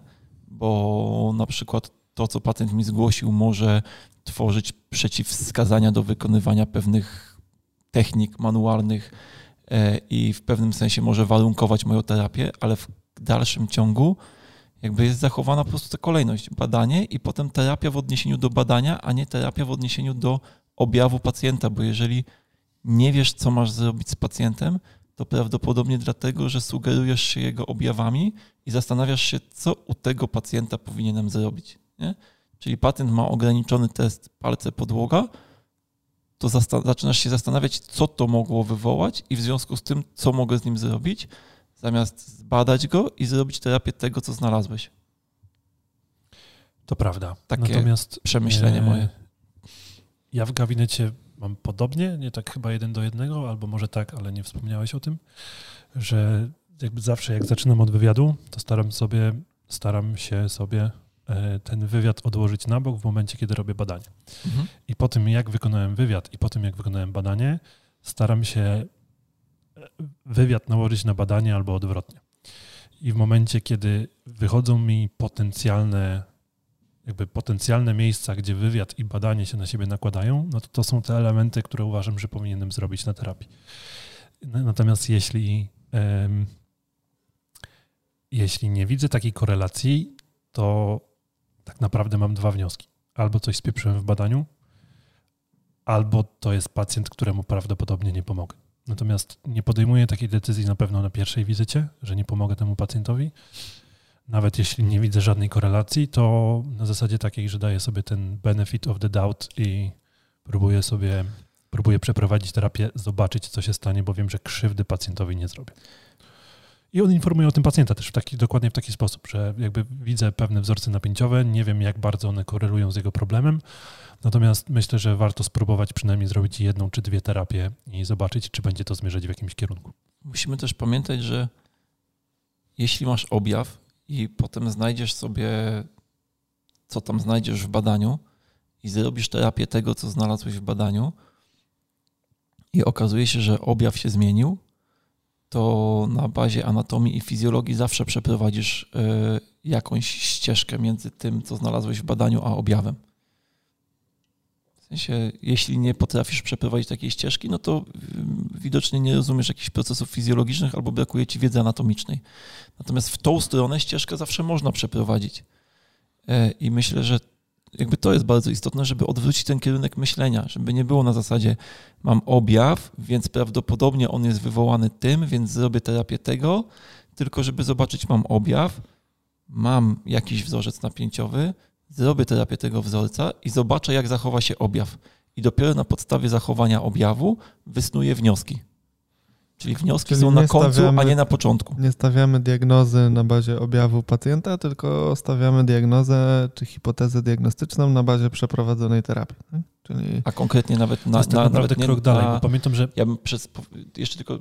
S3: bo na przykład to, co pacjent mi zgłosił, może tworzyć przeciwwskazania do wykonywania pewnych technik manualnych e, i w pewnym sensie może warunkować moją terapię, ale w dalszym ciągu jakby jest zachowana po prostu ta kolejność. Badanie i potem terapia w odniesieniu do badania, a nie terapia w odniesieniu do objawu pacjenta, bo jeżeli nie wiesz, co masz zrobić z pacjentem, to prawdopodobnie dlatego, że sugerujesz się jego objawami i zastanawiasz się, co u tego pacjenta powinienem zrobić. Nie? Czyli pacjent ma ograniczony test palce podłoga, to zaczynasz się zastanawiać, co to mogło wywołać i w związku z tym, co mogę z nim zrobić, zamiast zbadać go i zrobić terapię tego, co znalazłeś.
S1: To prawda.
S3: Takie
S1: Natomiast
S3: Przemyślenie
S1: e,
S3: moje.
S1: Ja w gabinecie mam podobnie, nie tak chyba jeden do jednego, albo może tak, ale nie wspomniałeś o tym, że jakby zawsze jak zaczynam od wywiadu, to staram sobie, staram się sobie ten wywiad odłożyć na bok w momencie, kiedy robię badanie.
S3: Mhm.
S1: I po tym, jak wykonałem wywiad i po tym, jak wykonałem badanie, staram się e, wywiad nałożyć na badanie albo odwrotnie. I w momencie, kiedy wychodzą mi potencjalne, jakby potencjalne miejsca, gdzie wywiad i badanie się na siebie nakładają, no to to są te elementy, które uważam, że powinienem zrobić na terapii. Natomiast jeśli, em, jeśli nie widzę takiej korelacji, to tak naprawdę mam dwa wnioski. Albo coś spieprzyłem w badaniu, albo to jest pacjent, któremu prawdopodobnie nie pomogę. Natomiast nie podejmuję takiej decyzji na pewno na pierwszej wizycie, że nie pomogę temu pacjentowi. Nawet jeśli nie widzę żadnej korelacji, to na zasadzie takiej, że daję sobie ten benefit of the doubt i próbuję sobie, próbuję przeprowadzić terapię, zobaczyć, co się stanie, bo wiem, że krzywdy pacjentowi nie zrobię. I on informuje o tym pacjenta też w taki, dokładnie w taki sposób, że jakby widzę pewne wzorce napięciowe, nie wiem, jak bardzo one korelują z jego problemem, natomiast myślę, że warto spróbować przynajmniej zrobić jedną czy dwie terapie i zobaczyć, czy będzie to zmierzać w jakimś kierunku.
S3: Musimy też pamiętać, że jeśli masz objaw i potem znajdziesz sobie, co tam znajdziesz w badaniu i zrobisz terapię tego, co znalazłeś w badaniu i okazuje się, że objaw się zmienił, to na bazie anatomii i fizjologii zawsze przeprowadzisz y, jakąś ścieżkę między tym, co znalazłeś w badaniu, a objawem. W sensie, jeśli nie potrafisz przeprowadzić takiej ścieżki, no to y, widocznie nie rozumiesz jakichś procesów fizjologicznych albo brakuje ci wiedzy anatomicznej. Natomiast w tą stronę ścieżkę zawsze można przeprowadzić. E, I myślę, że jakby to jest bardzo istotne, żeby odwrócić ten kierunek myślenia, żeby nie było na zasadzie mam objaw, więc prawdopodobnie on jest wywołany tym, więc zrobię terapię tego, tylko żeby zobaczyć mam objaw, mam jakiś wzorzec napięciowy, zrobię terapię tego wzorca i zobaczę, jak zachowa się objaw. I dopiero na podstawie zachowania objawu wysnuję wnioski. Czyli wnioski
S2: Czyli
S3: są na końcu, a nie na początku.
S2: Nie stawiamy diagnozy na bazie objawu pacjenta, tylko stawiamy diagnozę czy hipotezę diagnostyczną na bazie przeprowadzonej terapii. tak? Czyli
S3: A konkretnie nawet na, na,
S1: naprawdę
S3: nawet nie
S1: krok dalej,
S3: na,
S1: bo pamiętam, że
S3: Ja bym przez, jeszcze tylko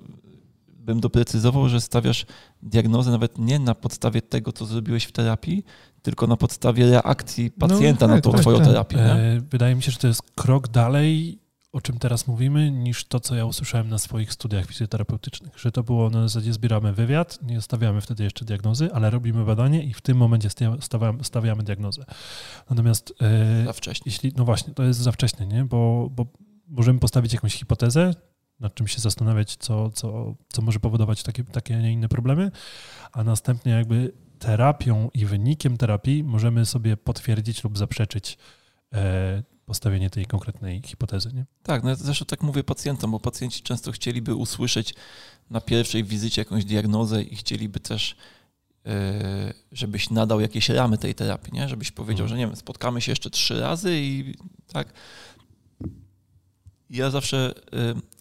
S3: bym doprecyzował, że stawiasz diagnozę nawet nie na podstawie tego, co zrobiłeś w terapii, tylko na podstawie reakcji pacjenta na
S2: tak,
S3: tą
S2: tak,
S3: twoją
S2: tak.
S3: terapię.
S1: E, Wydaje mi się, że to jest krok dalej, o czym teraz mówimy, niż to, co ja usłyszałem na swoich studiach fizjoterapeutycznych. Że to było na zasadzie zbieramy wywiad, nie stawiamy wtedy jeszcze diagnozy, ale robimy badanie i w tym momencie stawiamy diagnozę. Natomiast e,
S3: Za wcześnie.
S1: jeśli, no właśnie, to jest za wcześnie, nie? Bo, bo możemy postawić jakąś hipotezę, nad czym się zastanawiać, co, co, co może powodować takie, takie, a nie inne problemy, a następnie jakby terapią i wynikiem terapii możemy sobie potwierdzić lub zaprzeczyć e, postawienie tej konkretnej hipotezy. Nie?
S3: Tak, no ja zresztą tak mówię pacjentom, bo pacjenci często chcieliby usłyszeć na pierwszej wizycie jakąś diagnozę i chcieliby też, e, żebyś nadał jakieś ramy tej terapii, nie? żebyś powiedział,
S1: Mhm.
S3: że nie wiem, spotkamy się jeszcze trzy razy i tak. Ja zawsze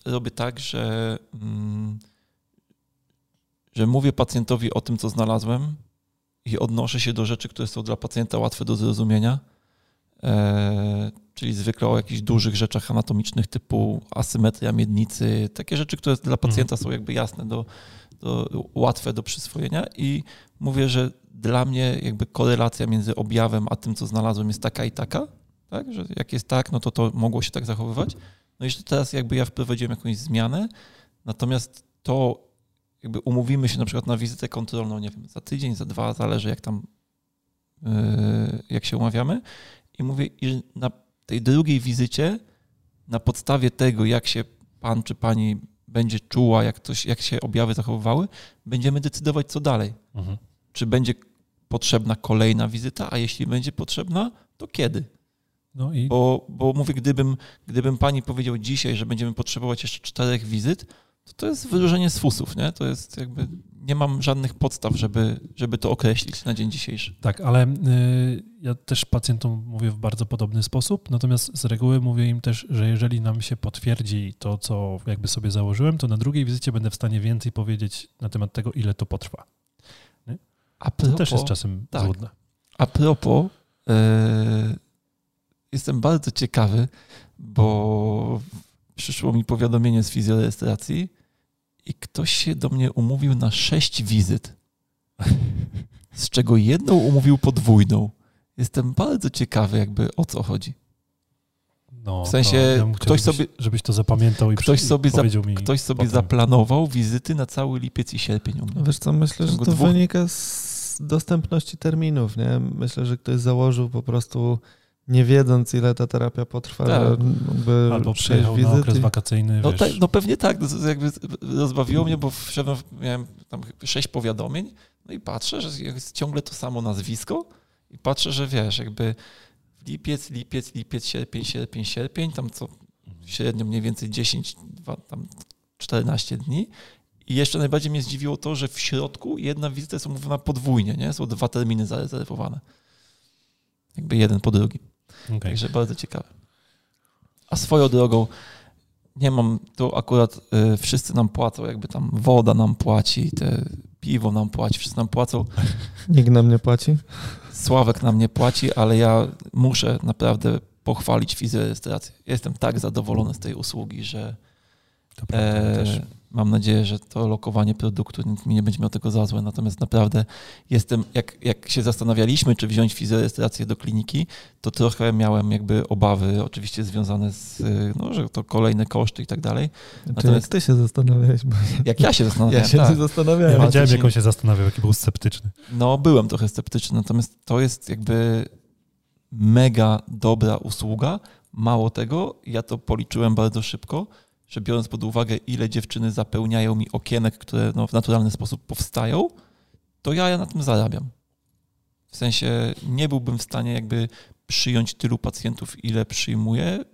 S3: e, robię tak, że, mm, że mówię pacjentowi o tym, co znalazłem i odnoszę się do rzeczy, które są dla pacjenta łatwe do zrozumienia. E, czyli zwykle o jakichś dużych rzeczach anatomicznych typu asymetria miednicy, takie rzeczy, które dla pacjenta są jakby jasne, do, do, łatwe do przyswojenia. I mówię, że dla mnie jakby korelacja między objawem a tym, co znalazłem jest taka i taka, tak? że jak jest tak, no to to mogło się tak zachowywać. No i teraz jakby ja wprowadziłem jakąś zmianę, natomiast to jakby umówimy się na przykład na wizytę kontrolną, nie wiem, za tydzień, za dwa, zależy jak tam, yy, jak się umawiamy i mówię, i na tej drugiej wizycie, na podstawie tego, jak się pan czy pani będzie czuła, jak, coś, jak się objawy zachowywały, będziemy decydować, co dalej.
S1: Mhm.
S3: Czy będzie potrzebna kolejna wizyta, a jeśli będzie potrzebna, to kiedy?
S1: No i
S3: Bo, bo mówię, gdybym, gdybym pani powiedział dzisiaj, że będziemy potrzebować jeszcze czterech wizyt, to to jest wyróżnienie z fusów, nie? To jest jakby, nie mam żadnych podstaw, żeby, żeby to określić na dzień dzisiejszy.
S1: tak, ale y, ja też pacjentom mówię w bardzo podobny sposób, natomiast z reguły mówię im też, że jeżeli nam się potwierdzi to, co jakby sobie założyłem, to na drugiej wizycie będę w stanie więcej powiedzieć na temat tego, ile to potrwa.
S3: A
S1: To
S3: propos,
S1: też jest czasem
S3: tak.
S1: złudne.
S3: A propos, e, jestem bardzo ciekawy, bo przyszło mi powiadomienie z fizjorejestracji i ktoś się do mnie umówił na sześć wizyt, z czego jedną umówił podwójną. Jestem bardzo ciekawy, jakby o co chodzi.
S1: No,
S3: W sensie
S1: to ja
S3: ktoś
S1: żebyś,
S3: sobie-
S1: żebyś to zapamiętał i
S3: ktoś sobie za-
S1: powiedział mi
S3: Ktoś sobie
S1: potem.
S3: zaplanował wizyty na cały lipiec i sierpień u mnie.
S2: Wiesz co, myślę, że to
S3: dwóch-
S2: wynika z dostępności terminów, nie? Myślę, że ktoś założył po prostu nie wiedząc, ile ta terapia potrwa,
S3: Tak.
S1: Albo przyjechał na
S2: wizyt
S1: okres
S2: i-
S1: wakacyjny,
S3: No, tak, no pewnie tak, to z- jakby rozbawiło mnie, bo wszedłem, miałem tam sześć powiadomień, no i patrzę, że jest ciągle to samo nazwisko i patrzę, że wiesz, jakby lipiec, lipiec, lipiec, sierpień, sierpień, sierpień, tam co średnio mniej więcej 10, dwa, tam 14 dni. I jeszcze najbardziej mnie zdziwiło to, że w środku jedna wizyta jest umówiona podwójnie, nie? Są dwa terminy zarezerwowane. Jakby jeden po drugim.
S1: Okej.
S3: Także bardzo ciekawe. A swoją drogą, nie mam, tu akurat y, wszyscy nam płacą, jakby tam woda nam płaci, te piwo nam płaci, wszyscy nam płacą.
S2: Nikt nam nie płaci?
S3: Sławek nam nie płaci, ale ja muszę naprawdę pochwalić fizjorejestrację. Jestem tak zadowolony z tej usługi, że
S1: To prawda,
S3: e,
S1: też.
S3: Mam nadzieję, że to lokowanie produktu nikt mi nie będzie miał tego za złe. Natomiast naprawdę jestem, jak, jak się zastanawialiśmy, czy wziąć fizjorejestrację do kliniki, to trochę miałem jakby obawy, oczywiście związane z, no, że to kolejne koszty i tak dalej.
S2: Czy
S3: Natomiast-
S2: jak ty się zastanawiałeś? Bo
S3: Jak ja się
S2: ja
S3: zastanawiałem,
S2: się
S3: tak.
S2: zastanawiałem.
S1: Ja wiedziałem, jak on się zastanawiał, jaki był sceptyczny.
S3: No, byłem trochę sceptyczny, natomiast to jest jakby mega dobra usługa. Mało tego, ja to policzyłem bardzo szybko, że biorąc pod uwagę, ile dziewczyny zapełniają mi okienek, które no, w naturalny sposób powstają, to ja, ja na tym zarabiam. W sensie nie byłbym w stanie jakby przyjąć tylu pacjentów, ile przyjmuję,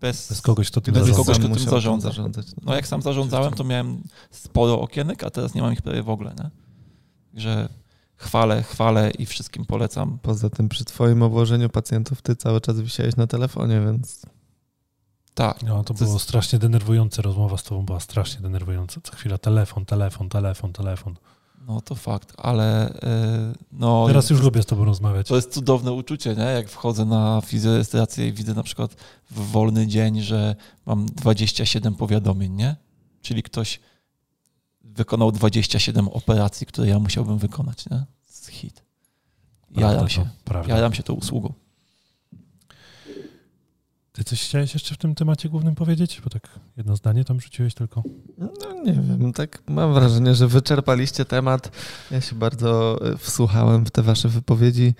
S3: bez,
S1: Bez kogoś, kto tym
S3: Bez
S1: zarządza.
S3: kogoś, kto tym zarządza.
S2: zarządzać.
S3: No jak sam zarządzałem, to miałem sporo okienek, a teraz nie mam ich prawie w ogóle. Nie? Także chwalę, chwalę i wszystkim polecam.
S2: Poza tym przy twoim obłożeniu pacjentów ty cały czas wisiałeś na telefonie, więc
S3: Tak,
S1: No, to
S3: To
S1: było
S3: jest-
S1: strasznie denerwujące. Rozmowa z tobą była strasznie denerwująca. Co chwila telefon, telefon, telefon, telefon.
S3: no to fakt, ale yy, no...
S1: Teraz już lubię z tobą rozmawiać.
S3: To jest cudowne uczucie, nie? Jak wchodzę na fizjorejestrację i widzę na przykład w wolny dzień, że mam 27 powiadomień, nie? Czyli ktoś wykonał 27 operacji, które ja musiałbym wykonać, nie? Z hit.
S1: Prawda
S3: Jaram
S1: to,
S3: się.
S1: Prawda.
S3: Jaram się tą usługą.
S1: Ty coś chciałeś jeszcze w tym temacie głównym powiedzieć? Bo tak jedno zdanie tam rzuciłeś tylko.
S2: no nie wiem, tak mam wrażenie, że wyczerpaliście temat. Ja się bardzo e, wsłuchałem w te wasze wypowiedzi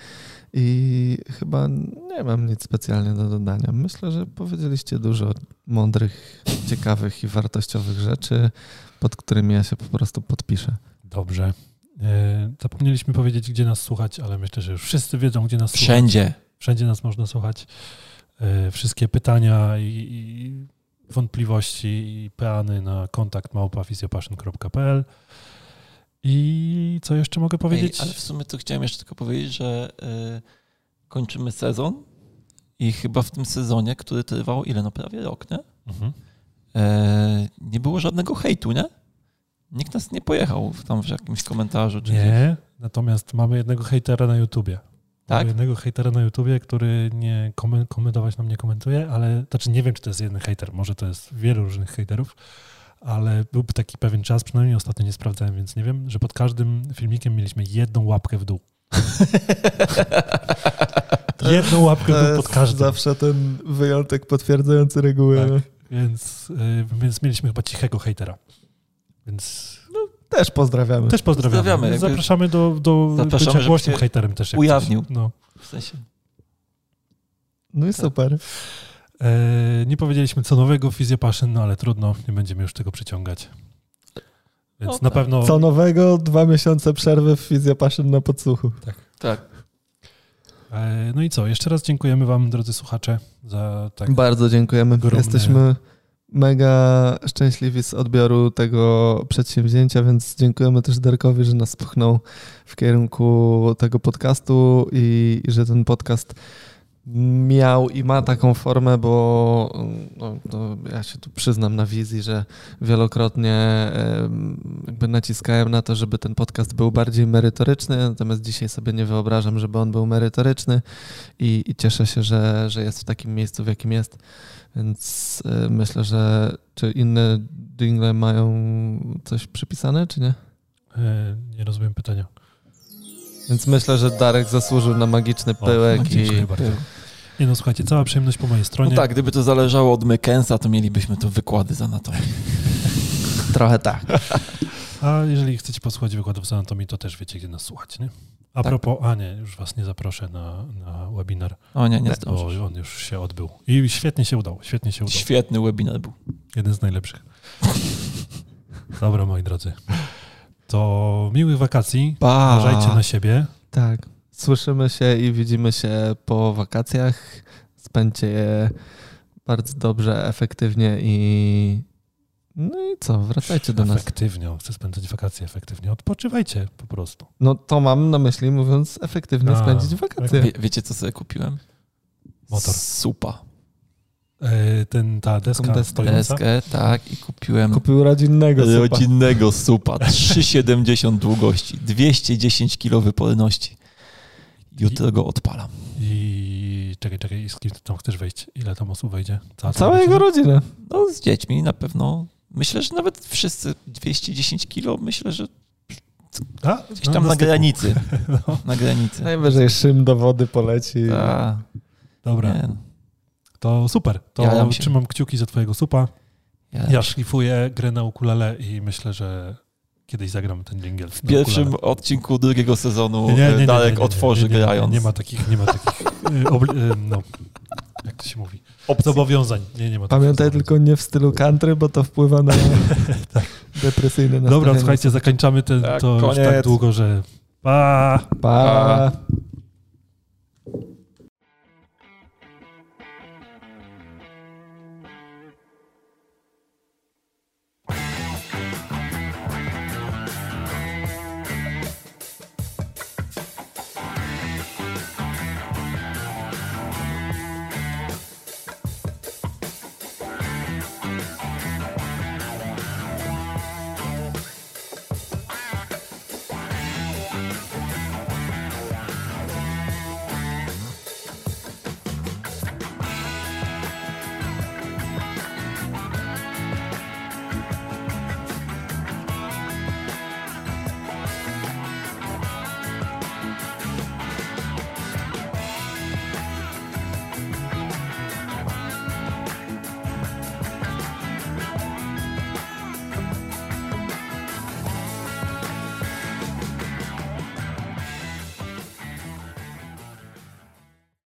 S2: i chyba nie mam nic specjalnie do dodania. Myślę, że powiedzieliście dużo mądrych, ciekawych i wartościowych rzeczy, pod którymi ja się po prostu podpiszę.
S1: Dobrze. E, Zapomnieliśmy powiedzieć, gdzie nas słuchać, ale myślę, że już wszyscy wiedzą, gdzie nas słuchać.
S3: Wszędzie.
S1: Wszędzie nas można słuchać. E, wszystkie pytania i, i wątpliwości i peany na kontakt małpafizjopaszyn.pl i co jeszcze mogę powiedzieć?
S3: Ej, ale w sumie to chciałem jeszcze tylko powiedzieć, że y, kończymy sezon i chyba w tym sezonie, który trwał ile? No prawie rok, nie?
S1: Mhm.
S3: E, nie było żadnego hejtu, nie? Nikt nas nie pojechał w- tam w jakimś komentarzu. Czy gdzieś.
S1: Nie, natomiast mamy jednego hejtera na YouTubie.
S3: Tak?
S1: Jednego hejtera na YouTubie, który nie komen- komentować nam nie komentuje, ale znaczy nie wiem, czy to jest jeden hejter, może to jest wielu różnych hejterów, ale był taki pewien czas, przynajmniej ostatnio nie sprawdzałem, więc nie wiem, że pod każdym filmikiem mieliśmy jedną łapkę w dół. jedną łapkę w dół pod każdym.
S2: zawsze ten wyjątek potwierdzający regułę.
S1: Tak. Więc, y, więc mieliśmy chyba cichego hejtera. Więc
S2: Też pozdrawiamy.
S1: też pozdrawiamy.
S3: Pozdrawiamy, jakby-
S1: Zapraszamy do, do
S3: Zapraszamy,
S1: bycia głośnym hejterem też.
S3: ujawnił.
S1: Coś. No.
S3: W sensie.
S2: No i super.
S1: E, nie powiedzieliśmy co nowego w Physiopassion, no ale trudno, nie będziemy już tego przyciągać. Więc
S3: No
S1: na
S3: tak.
S1: pewno...
S2: Co nowego, dwa miesiące przerwy w Fizjopaszyn na podsłuchu.
S3: Tak.
S1: E, no i co, jeszcze raz dziękujemy wam, drodzy słuchacze, za tak...
S2: Bardzo dziękujemy. Jesteśmy mega szczęśliwi z odbioru tego przedsięwzięcia, więc dziękujemy też Darkowi, że nas pchnął w kierunku tego podcastu i, i że ten podcast miał i ma taką formę, bo no, ja się tu przyznam na wizji, że wielokrotnie jakby naciskałem na to, żeby ten podcast był bardziej merytoryczny, natomiast dzisiaj sobie nie wyobrażam, żeby on był merytoryczny i, i cieszę się, że, że jest w takim miejscu, w jakim jest. Więc y, myślę, że czy inne jingle mają coś przypisane, czy nie?
S1: E, nie rozumiem pytania.
S2: Więc myślę, że Darek zasłużył na magiczny
S1: O,
S2: pyłek i
S1: dziękuję bardzo. Nie no, słuchajcie, cała przyjemność po mojej stronie.
S3: No tak, gdyby to zależało od Mekensa, to mielibyśmy tu wykłady z anatomii.
S2: trochę tak.
S1: A jeżeli chcecie posłuchać wykładów z anatomii, to też wiecie, gdzie nas słuchać, nie? A
S3: Tak.
S1: propos, a nie, już was nie zaproszę na, na webinar,
S3: O nie, nie
S1: bo on już się odbył. I świetnie się udał, świetnie się udał.
S3: Świetny webinar był.
S1: Jeden z najlepszych. Dobra, moi drodzy. To miłych wakacji.
S2: Pa.
S1: Uważajcie na siebie.
S2: Tak. Słyszymy się i widzimy się po wakacjach. Spędźcie je bardzo dobrze, efektywnie i no i co, wracajcie do nas.
S1: Efektywnie. Chcę spędzać wakacje efektywnie. Odpoczywajcie po prostu.
S2: No to mam na myśli, mówiąc efektywnie
S1: A,
S2: spędzić wakacje.
S3: Wie, wiecie, co sobie kupiłem?
S1: Motor.
S3: Supa.
S1: E, ten, ta deska stojąca.
S3: Deskę, tak, i kupiłem
S2: Kupił rodzinnego supa.
S3: rodzinnego supa. 3,70 długości, 210 kg wyporności. Jutro go odpalam.
S1: I czekaj, czekaj, z kim ty tam chcesz wejść? Ile tam osób wejdzie? Cała,
S2: Cała jego rodzina.
S3: No z dziećmi na pewno. Myślę, że nawet wszyscy 210 kg, myślę, że
S1: A?
S3: gdzieś
S1: No,
S3: tam
S1: do
S3: na granicy.
S1: No,
S3: Na granicy.
S2: Najwyżej szym do wody poleci.
S3: Ta,
S1: dobra,
S3: nie, no.
S1: to super. To
S3: się.
S1: trzymam kciuki za twojego supa.
S3: ja
S1: Ja szlifuję grę na ukulele i myślę, że kiedyś zagram ten jingle.
S3: w pierwszym odcinku drugiego sezonu
S1: Nie, nie, nie, nie,
S3: Darek
S1: nie,
S3: otworzy
S1: nie,
S3: grając.
S1: Nie ma takich, nie ma takich, obli- y, no, jak to się mówi? Zobowiązań. Nie, nie ma takich
S2: Pamiętaj
S1: zobowiązań.
S2: tylko nie w stylu country, bo to wpływa na depresyjne nastawienie.
S1: Dobra, słuchajcie, zakończamy ten,
S3: Tak,
S1: to już tak
S3: koniec.
S1: długo, że pa!
S2: Pa!